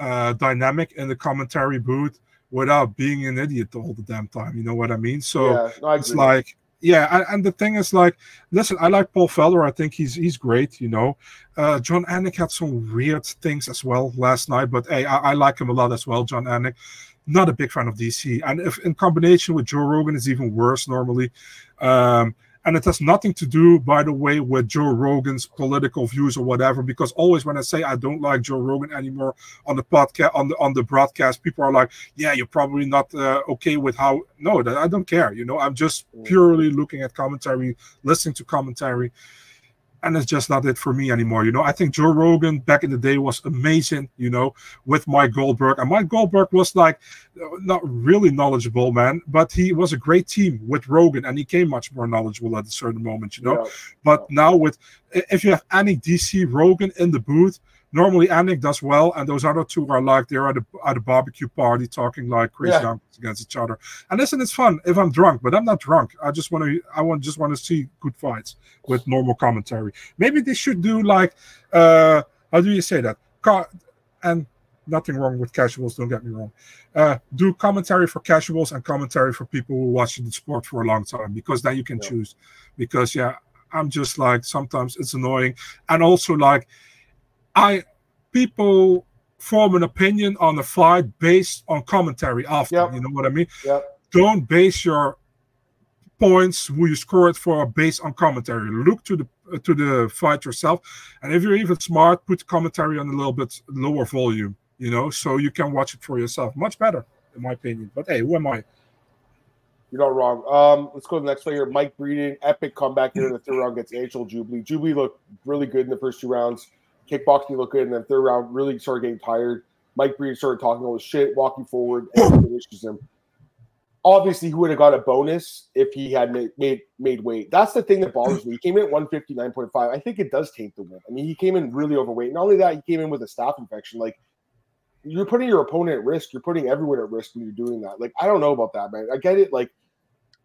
uh, dynamic in the commentary booth without being an idiot all the damn time. You know what I mean? So yeah, no, I it's like yeah and, and the thing is like listen i like paul felder i think he's he's great you know. Uh jon anik had some weird things as well last night but hey i, I like him a lot as well jon anik. Not a big fan of dc and if in combination with joe rogan is even worse normally. Um and it has nothing to do, by the way, with Joe Rogan's political views or whatever. Because always when I say I don't like Joe Rogan anymore on the podcast, on the on the broadcast, people are like, "Yeah, you're probably not uh, okay with how." No, that I don't care. You know, I'm just purely looking at commentary, listening to commentary, and it's just not it for me anymore. You know, I think Joe Rogan back in the day was amazing. You know, with Mike Goldberg, and Mike Goldberg was like uh, not really knowledgeable, man, but he was a great team with Rogan, and he came much more knowledgeable at a certain moment. You know, Yeah. but now with if you have any DC Rogan in the booth, normally Anik does well, and those other two are like they're at a at a barbecue party talking like crazy Yeah. against each other. And listen, it's fun if I'm drunk, but I'm not drunk. I just want to I want just want to see good fights with normal commentary. Maybe they should do like uh how do you say that? Ca- and nothing wrong with casuals, don't get me wrong. Uh, do commentary for casuals and commentary for people who watch the sport for a long time because then you can Yeah. choose. Because yeah, I'm just like sometimes it's annoying, and also like I people form an opinion on a fight based on commentary often. Yep. You know what I mean? Yep. Don't base your points who you score it for based on commentary. Look to the to the fight yourself, and if you're even smart, put commentary on a little bit lower volume. You know, so you can watch it for yourself. Much better, in my opinion. But hey, who am I? You're not wrong. Um, let's go to the next player. Mike Breeden, epic comeback here in the third round against Anshul Jubli. Jubli looked really good in the first two rounds. Kickboxing looked good, and then third round really started getting tired. Mike Breeden started talking all his shit, walking forward, and finishes him. Obviously, he would have got a bonus if he had made, made made weight. That's the thing that bothers me. He came in at 159.5. I think it does taint the win. I mean, he came in really overweight. Not only that, he came in with a staph infection. Like, you're putting your opponent at risk. You're putting everyone at risk when you're doing that. Like, I don't know about that, man. I get it. Like,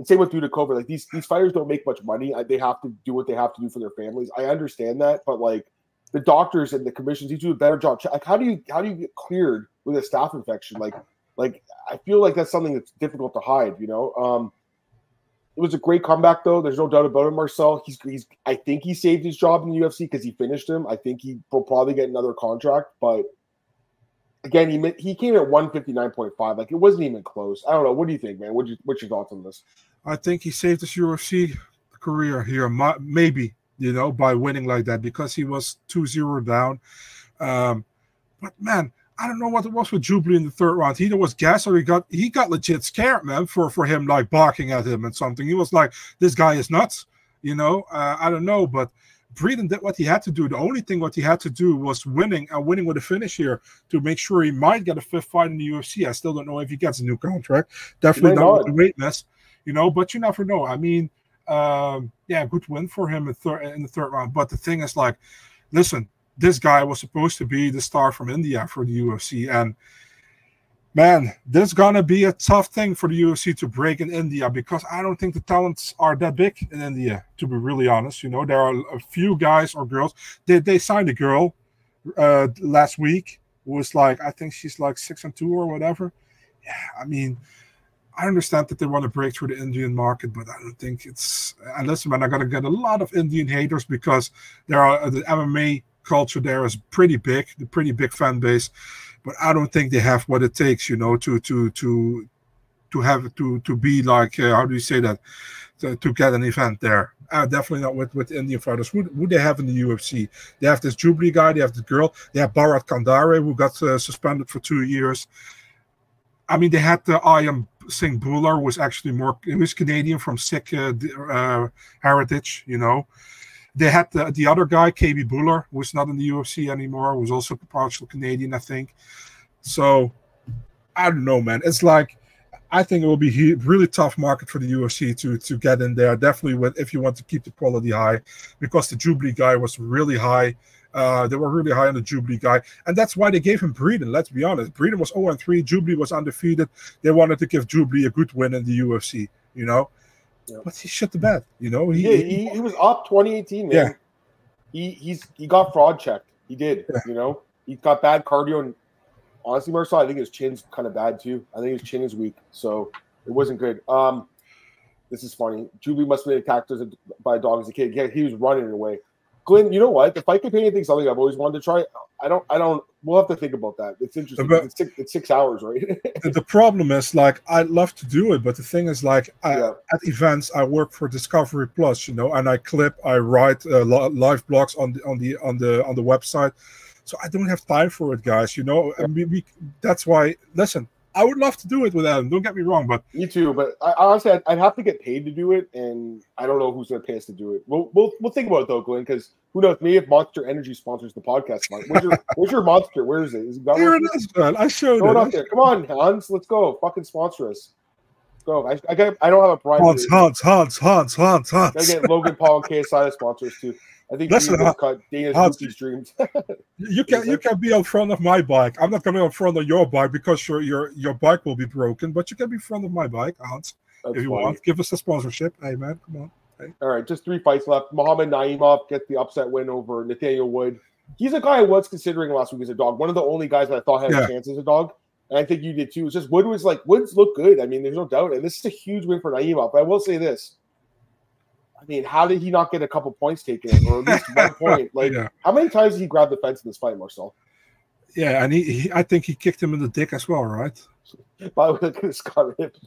same with Dudakova. Like these these fighters don't make much money. They have to do what they have to do for their families. I understand that, but like the doctors and the commissions need to do a better job. Like, how do you how do you get cleared with a staph infection? Like, like I feel like that's something that's difficult to hide. You know. Um, it was a great comeback, though. There's no doubt about it. Marcel, he's he's. I think he saved his job in the UFC because he finished him. I think he will probably get another contract, but again, he he came at 159.5. Like it wasn't even close. I don't know. What do you think, man? What you what's your thoughts on this? I think he saved his UFC career here, mi- maybe, you know, by winning like that because he was 2 0 down. Um, but man, I don't know what it was with Jubli in the third round. He either was gas or he got he got legit scared, man, for for him like barking at him and something. He was like, "This guy is nuts," you know. Uh, I don't know, but Breeden did what he had to do. The only thing what he had to do was winning and winning with a finish here to make sure he might get a fifth fight in the UFC. I still don't know if he gets a new contract. Definitely not with the weight mess, you know. But you never know. I mean, um, yeah, good win for him in, thir- in the third round. But the thing is, like, listen, this guy was supposed to be the star from India for the UFC, and man, this is gonna be a tough thing for the UFC to break in India because I don't think the talents are that big in India. To be really honest, you know, there are a few guys or girls. They they signed a girl uh last week was like, I think she's like six and two or whatever. Yeah, I mean. I understand that they want to break through the Indian market, but I don't think it's. And listen, man, I'm gonna get a lot of Indian haters because there are the MMA culture there is pretty big, the pretty big fan base, but I don't think they have what it takes, you know, to to to to have to to be like uh, how do you say that to, to get an event there. Uh, definitely not with with Indian fighters. Who, who they have in the UFC? They have this Jubli guy. They have the girl. They have Bharat Khandare who got uh, suspended for two years. I mean, they had the I Singh Bhullar was actually more. He was Canadian from Sikh uh, uh, heritage, you know. They had the, the other guy, KB Bhullar, who's not in the UFC anymore, was also partial Canadian, I think. So I don't know, man. It's like I think it will be really tough market for the UFC to to get in there. Definitely, with if you want to keep the quality high, because the Jubli guy was really high. Uh, they were really high on the Jubli guy, and that's why they gave him Breeden. Let's be honest, Breeden was 0 3. Jubli was undefeated. They wanted to give Jubli a good win in the UFC, you know. Yep. But he shut the bed, you know. He, yeah, he, he was up 2018, man. Yeah. He he's he got fraud checked. He did, yeah. you know. He got bad cardio and honestly, Marcel, I think his chin's kind of bad too. I think his chin is weak, so it wasn't good. Um, this is funny. Jubli must have been attacked by a dog as a kid. Yeah, he was running away. Glenn, you know what? The fight companion thing something I've always wanted to try. I don't. I don't. We'll have to think about that. It's interesting. But, it's, six, it's six hours, right? [laughs] the problem is, like, I'd love to do it, but the thing is, like, I, yeah. at events, I work for Discovery Plus, you know, and I clip, I write uh, live blogs on the on the on the on the website. So I don't have time for it, guys. You know, yeah. we, we, that's why. Listen, I would love to do it with Adam. Don't get me wrong, but me too. But I, honestly, I'd, I'd, have to get paid to do it, and I don't know who's going to pay us to do it. We'll we'll, we'll think about it though, Glenn, because who knows? Me if Monster Energy sponsors the podcast. Where's your Where's your Monster? Where is it? Is it Here it is, man. I showed Throw it. up there. Come on, Hans. Let's go. Fucking sponsor us. Let's go. I, I got. I don't have a private. Hans, Hans, Hans, Hans, Hans, Hans. I get Logan Paul and KSI sponsors too. I think Listen, uh, cut Dana's dreams. you can you can be in front of my bike. I'm not coming in front of your bike because your your your bike will be broken, but you can be in front of my bike, Hans. That's if you funny. want, give us a sponsorship. Hey man, come on. Hey. All right, just three fights left. Muhammad Naimov gets the upset win over Nathaniel Wood. He's a guy I was considering last week as a dog. One of the only guys that I thought had yeah. a chance as a dog. And I think you did too. It's just Wood was like Woods look good. I mean, there's no doubt. And this is a huge win for Naimov. But I will say this. I mean, how did he not get a couple points taken, or at least one [laughs] point? Like, yeah. how many times did he grab the fence in this fight, Marcel? Yeah, and he, he, I think he kicked him in the dick as well, right? By the way, look at comment.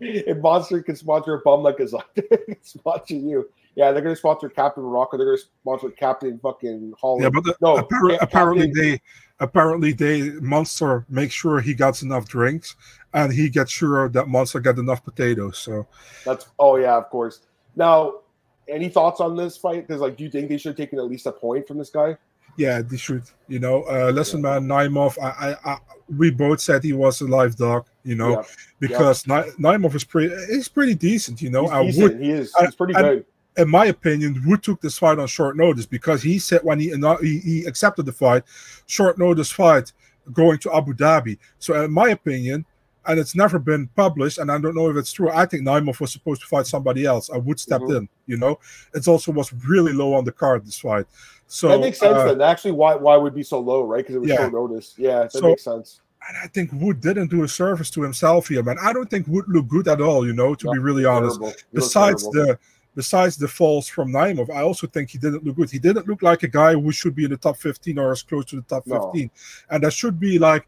if Monster can sponsor a bum like a [laughs] sponsor you. Yeah, they're gonna sponsor Captain Morocco. They're gonna sponsor Captain fucking Holland. Yeah, but the, no, appar- apparently they apparently they Monster make sure he gets enough drinks, and he gets sure that Monster get enough potatoes. So that's oh yeah, of course. Now, any thoughts on this fight? Because like, do you think they should have taken at least a point from this guy? Yeah, they should. You know, uh, listen, yeah. man, Naimov. I, I, I, we both said he was a live dog. You know, yeah. because yeah. Naimov is pretty. He's pretty decent. You know, he's I decent. would. He is. He's pretty good. In my opinion, Wood took this fight on short notice because he said when he he, he accepted the fight, short notice fight going to Abu Dhabi. So, in my opinion, and it's never been published, and I don't know if it's true. I think Naimov was supposed to fight somebody else. I would step mm-hmm. in, you know. It also was really low on the card this fight. So that makes sense. Uh, then actually, why why would be so low, right? Because it was yeah. short notice. Yeah, that so, makes sense. And I think Wood didn't do a service to himself here, man. I don't think Wood looked good at all, you know. To no, be really honest, besides the besides the falls from Naimov, I also think he didn't look good. He didn't look like a guy who should be in the top 15 or as close to the top 15. No. And that should be like,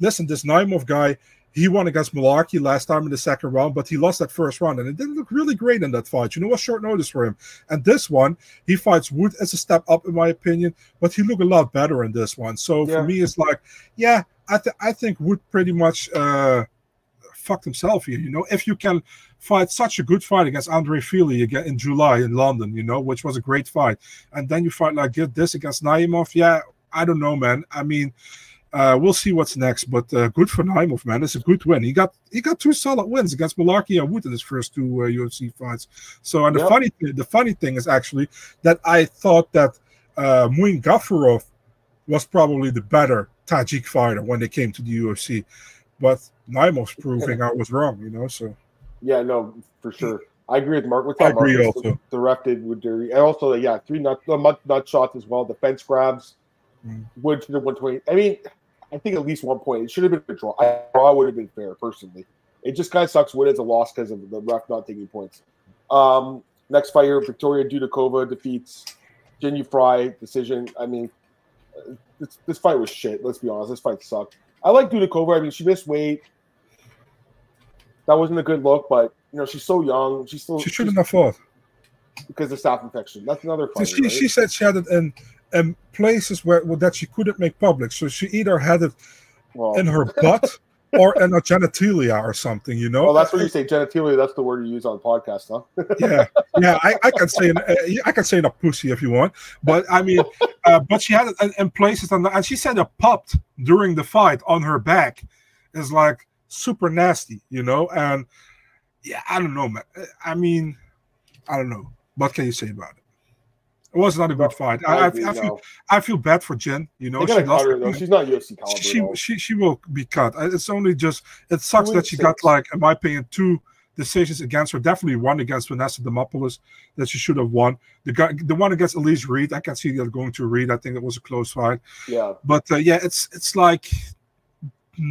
listen, this Naimov guy, he won against Mullarkey last time in the second round, but he lost that first round, and it didn't look really great in that fight. You know, what short notice for him. And this one, he fights Wood as a step up, in my opinion, but he looked a lot better in this one. So yeah. for me, it's like, yeah, I, th- I think Wood pretty much uh, fucked himself here. You know, if you can fight such a good fight against Andre Fili again in July in London, you know, which was a great fight, and then you fight like this against Naimov, yeah, I don't know, man. I mean, uh, we'll see what's next, but uh, good for Naimov, man. It's a good win. He got he got two solid wins against Mullarkey and Wood in his first two uh, UFC fights. So, and the yep. funny th- the funny thing is actually that I thought that uh, Muin Gafurov was probably the better Tajik fighter when they came to the UFC, but Naimov's proving I was wrong. You know, so yeah, no, for sure. I agree with Mark. With I agree Marcus, also. The, ref did with dirty, and also yeah, three nut, nut, nut shots as well. Defense grabs. Mm. Wood to the 120. I mean, I think at least one point. It should have been a draw. A draw would have been fair, personally. It just kind of sucks when it's a loss because of the ref not taking points. Um, next fighter, Victoria Dudakova defeats Jinh Frey decision. I mean, this, this fight was shit. Let's be honest. This fight sucked. I like Dudakova. I mean, she missed weight. that wasn't a good look. But you know, she's so young. She's still She shouldn't have fought. because of staph infection. That's another fight. She, she said she had it in places where well, that she couldn't make public. So she either had it well, in her butt [laughs] or in her genitalia or something, you know? well, that's what you say genitalia. That's the word you use on the podcast, huh? [laughs] yeah, yeah. I, I can say in, uh, I can say in a pussy if you want, but I mean, uh, but she had it in, in places, and, and she said it popped during the fight on her back. Is like super nasty, you know. And yeah, I don't know, man. I mean, I don't know. What can you say about it? It was not a good fight. I, I, I feel. I feel bad for Jen. You know, she lost her. She's not UFC caliber. she she she will be cut. It's only just it sucks that she got like, in my opinion, two decisions against her. Definitely one against Vanessa Demopoulos that she should have won. The guy, the one against Elise Reed, I can see that going to Reed. I think it was a close fight. yeah. But uh, yeah, it's it's like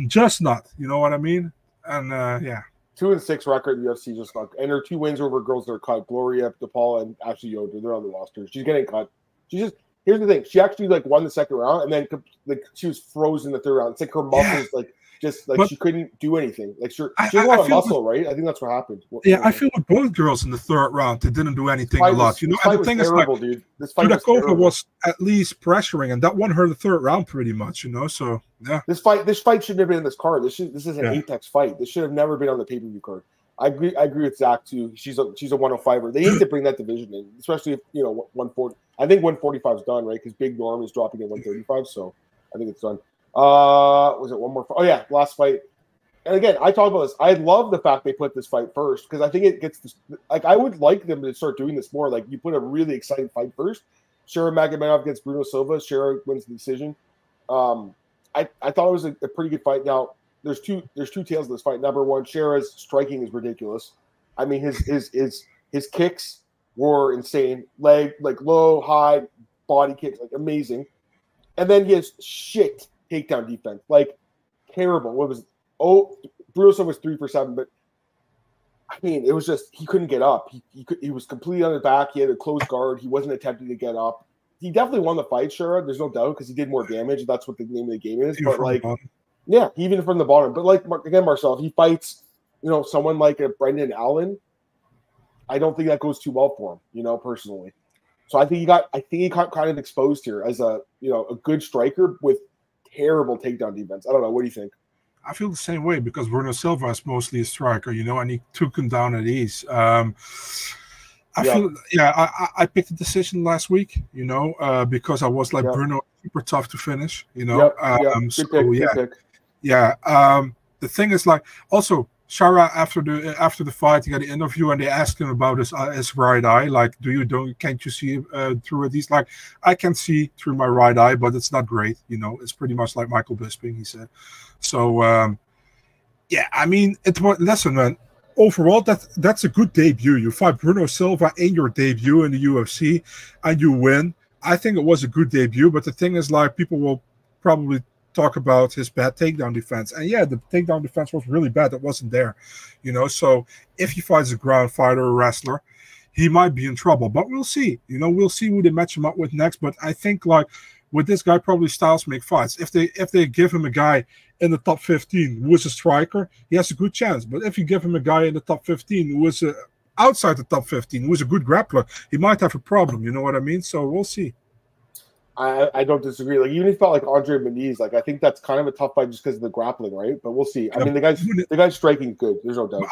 just not. You know what I mean? And uh, yeah, two and six record in the UFC just like and her two wins over girls that are cut. Gloria DePaula and Ashley Yoder, they're on the roster. She's getting cut. She just here's the thing. She actually like won the second round and then like she was frozen the third round. It's like her muscles like just like But- she couldn't do anything. Like she, she has a lot of muscle, right? I think that's what happened. What- yeah. what- I feel with both girls in the third round, they didn't do anything a lot. was- You know, this fight and the thing is like. dude. This fight was, terrible. was at least pressuring, and that won her the third round pretty much, you know. So yeah, This fight, this fight shouldn't have been in this card. This should, this is an Yeah. Apex fight. This should have never been on the pay per view card. I agree. I agree with Zach too. She's a she's a 105er. They need to bring that division in, especially if you know 140. I think 145 is done, right? Because Big Norm is dropping at 135, so I think it's done. Uh, was it one more? Oh yeah, last fight. And again, I talk about this. I love the fact they put this fight first because I think it gets this. Like, I would like them to start doing this more. Like, you put a really exciting fight first. Shara Magomedov against Bruno Silva. Shara wins the decision. Um, I, I thought it was a, a pretty good fight. Now there's two there's two tails of this fight. Number one, Shara's striking is ridiculous. I mean his his his his kicks were insane. Leg like low, high, body kicks, like amazing. And then he has shit takedown defense, like terrible. What was oh Silva was three for seven, but I mean it was just he couldn't get up. He he, could, he was completely on his back. He had a closed guard. He wasn't attempting to get up. He definitely won the fight, sure. There's no doubt because he did more damage. That's what the name of the game is. Even But like yeah, even from the bottom. But like again, Marcel, if he fights, you know, someone like a Brendan Allen, I don't think that goes too well for him, you know, personally. So I think he got, I think he got kind of exposed here as a, you know, a good striker with terrible takedown defense. I don't know. What do you think? I feel the same way because Bruno Silva is mostly a striker, you know, and he took him down at ease. Um, I Yeah. feel, yeah, I, I- picked a decision last week, you know, uh, because I was like Yeah. Bruno super tough to finish, you know. Yep, um, so pick, yeah, yeah. Um, the thing is, like, also Shara after the after the fight, he got an interview and they asked him about his uh, his right eye. Like, do you don't can't you see uh, through it? He's like, I can see through my right eye, but it's not great. You know, it's pretty much like Michael Bisping. He said. So, um, yeah, I mean, it was listen, man. Overall, that that's a good debut. You fight Bruno Silva in your debut in the UFC, and you win. I think it was a good debut. But the thing is, like, people will probably talk about his bad takedown defense. And yeah, the takedown defense was really bad. That wasn't there, you know. So if he fights a ground fighter or wrestler, he might be in trouble. But we'll see. You know, we'll see who they match him up with next. But I think like with this guy, probably styles make fights. If they if they give him a guy in the top 15 who is a striker, he has a good chance. But if you give him a guy in the top 15 who is a, outside the top 15 who is a good grappler, he might have a problem. You know what I mean? So we'll see. I, I don't disagree. Like even if felt like Andre Muniz, like I think that's kind of a tough fight just because of the grappling, right? But we'll see. I mean, the guy's the guy's striking good. There's no doubt.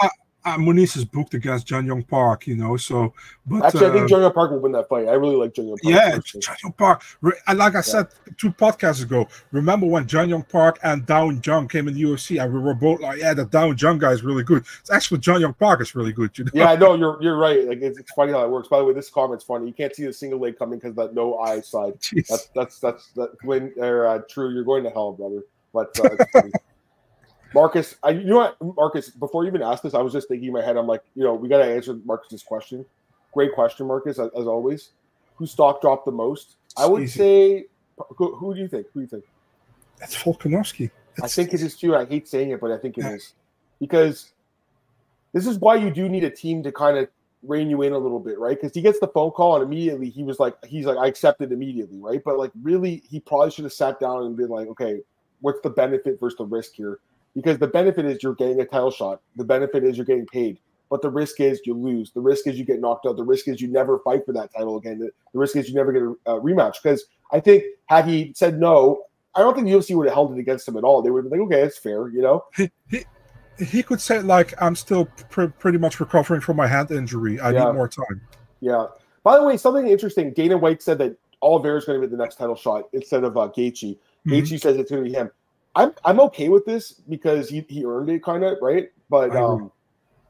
Uh, Muniz is booked against Junyong Park, you know. So, but Actually, I think think Junior Park will win that fight. I really like Junior Park. Yeah, personally. John Young Park. Like I said two podcasts ago, remember when Junyong Park and Da Un Jung came in the UFC, and we were both like, "Yeah, the Da Un Jung guy is really good." It's actually Junyong Park is really good. You know? Yeah, no, [laughs] you're you're right. Like it's, it's funny how it works. By the way, this comment's funny. You can't see the single leg coming because that no eye side. Jeez. That's that's that's that when or uh, true. You're going to hell, brother. But uh. [laughs] Marcus, I you know what, Marcus? Before you even asked this, I was just thinking in my head. I'm like, you know, we got to answer Marcus's question. Great question, Marcus, as, as always. Who stock dropped the most? I would Easy. say. Who, who do you think? Who do you think? It's Volkanovski. I think it is too. I hate saying it, but I think it Yeah. is because this is why you do need a team to kind of rein you in a little bit, right? Because he gets the phone call and immediately he was like, he's like, I accepted immediately, right? But like, really, he probably should have sat down and been like, okay, what's the benefit versus the risk here? Because the benefit is you're getting a title shot. The benefit is you're getting paid. But the risk is you lose. The risk is you get knocked out. The risk is you never fight for that title again. The, the risk is you never get a, a rematch. Because I think had he said no, I don't think the UFC would have held it against him at all. They would have been like, okay, it's fair, you know. He, he, he could say like, I'm still pr- pretty much recovering from my hand injury. I Yeah. need more time. Yeah. By the way, something interesting. Dana White said that Oliveira is going to be the next title shot instead of uh, Gaethje. Mhm. Gaethje says it's going to be him. I'm I'm okay with this because he, he earned it, kind of right. But um,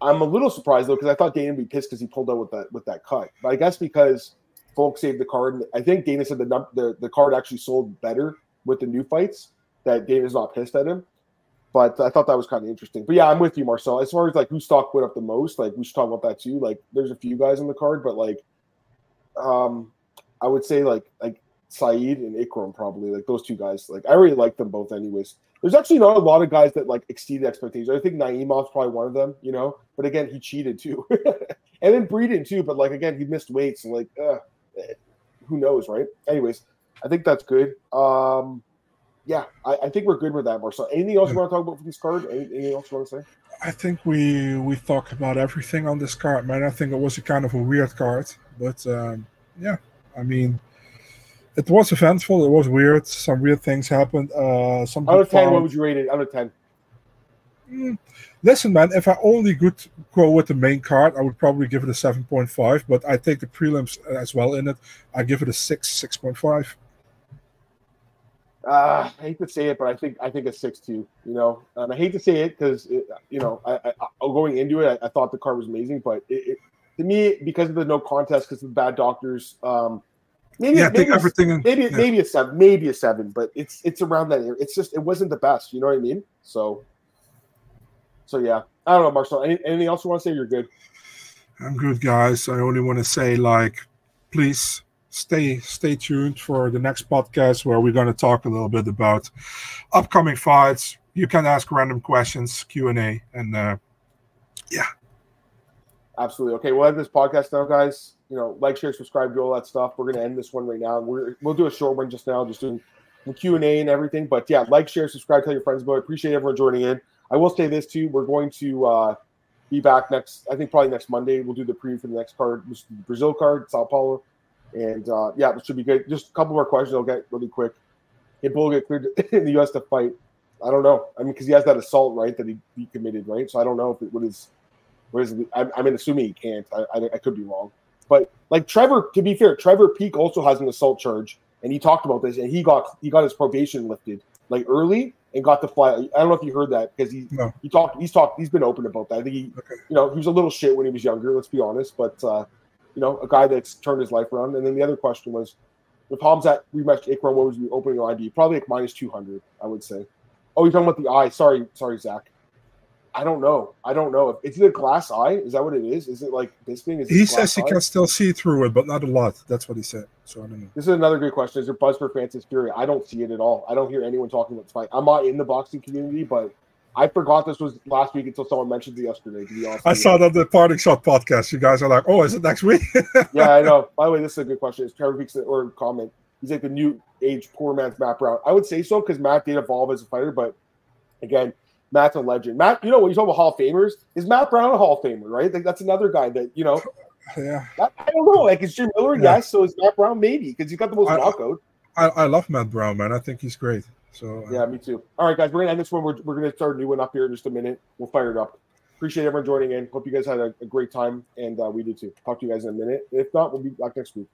I'm a little surprised though because I thought Dana would be pissed because he pulled out with that with that cut. But I guess because folks saved the card, and I think Dana said the num- the the card actually sold better with the new fights. That Dana's not pissed at him. But I thought that was kind of interesting. But yeah, I'm with you, Marcel. As far as like who stock went up the most, like we should talk about that too. Like there's a few guys on the card, but like um I would say like like Saeed and Ikram probably like those two guys. Like I really like them both anyways. There's actually not a lot of guys that like exceeded expectations. I think Naimov's probably one of them, you know. But again, he cheated too, [laughs] and then Breeden too. But like again, he missed weights like, uh, who knows, right? Anyways, I think that's good. Um, yeah, I, I think we're good with that, Marcel. Anything else you want to talk about for this card? Any, anything else you want to say? I think we we talked about everything on this card, man. I think it was a kind of a weird card, but um, yeah, I mean, it was eventful. It was weird. Some weird things happened. Uh, some Out of ten, what would you rate it? Out of ten. Mm, Listen, man, if I only could go with the main card, I would probably give it a 7.5, but I take the prelims as well in it. I give it a 6, 6.5. Uh, I hate to say it, but I think I think it's six two. You know, and I hate to say it because you know, I, I, I going into it, I, I thought the card was amazing, but it, it, to me, because of the no contest, because of the bad doctors, um, maybe Yeah, maybe everything in. maybe yeah. maybe a seven, maybe a seven, but it's it's around that. area. It's just it wasn't the best. You know what I mean? So, so yeah, I don't know, Marcel. Any, anything else you want to say? You're good. I'm good, guys. I only want to say, like, please stay stay tuned for the next podcast where we're going to talk a little bit about upcoming fights. You can ask random questions, Q and A, and uh, yeah. Absolutely. Okay, we'll end this podcast now, guys. You know, like, share, subscribe, do all that stuff. We're gonna end this one right now. We're we'll do a short one just now, just doing the Q and A and everything. But yeah, like, share, subscribe, tell your friends about it. Appreciate everyone joining in. I will say this too: we're going to uh, be back next. I think probably next Monday. We'll do the preview for the next card, the Brazil card, Sao Paulo, and uh, yeah, it should be good. Just a couple more questions. I'll get really quick. Can Bull get cleared [laughs] in the U.S. to fight? I don't know. I mean, because he has that assault right that he, he committed, right? So I don't know if it what is what is? I'm, I'm assuming he can't. I, I, I could be wrong. But like Trevor, to be fair, Trevor Peek also has an assault charge, and he talked about this, and he got he got his probation lifted like early and got to fly. I don't know if you heard that because he No. he talked he's talked he's been open about that. I think he Okay. you know he was a little shit when he was younger. Let's be honest, but uh, you know a guy that's turned his life around. And then the other question was, if Khamzat rematched Ikram, what was the opening ID? Probably like minus two hundred, I would say. Oh, you're talking about the eye. Sorry, sorry, Zach. I don't know. I don't know. Is it a glass eye? Is that what it is? Is it like this thing? Is he glass says he eye? can still see through it, but not a lot. That's what he said. So I don't know. This is another great question. Is there buzz for Francis Fury? I don't see it at all. I don't hear anyone talking about this fight. I'm not in the boxing community, but I forgot this was last week until someone mentioned it yesterday. To be honest, I saw that the parting shot podcast. You guys are like, oh, is it next week? [laughs] yeah, I know. [laughs] By the way, this is a good question. Is Trevor Peek's or comment. He's like the new age poor man's Matt Brown. I would say so because Matt did evolve as a fighter, but again, Matt's a legend. Matt, you know, when you talk about Hall of Famers, is Matt Brown a Hall of Famer, right? Like that's another guy that you know. yeah, I, I don't know. Like is Jim Miller? Yeah. Yes. So is Matt Brown? Maybe because he's got the most I-. I, I love Matt Brown, man. I think he's great. So uh, Yeah, me too. All right, guys, we're gonna end this one. We're, we're gonna start a new one up here in just a minute. We'll fire it up. Appreciate everyone joining in. Hope you guys had a, a great time, and uh, we did too. Talk to you guys in a minute. If not, we'll be back next week.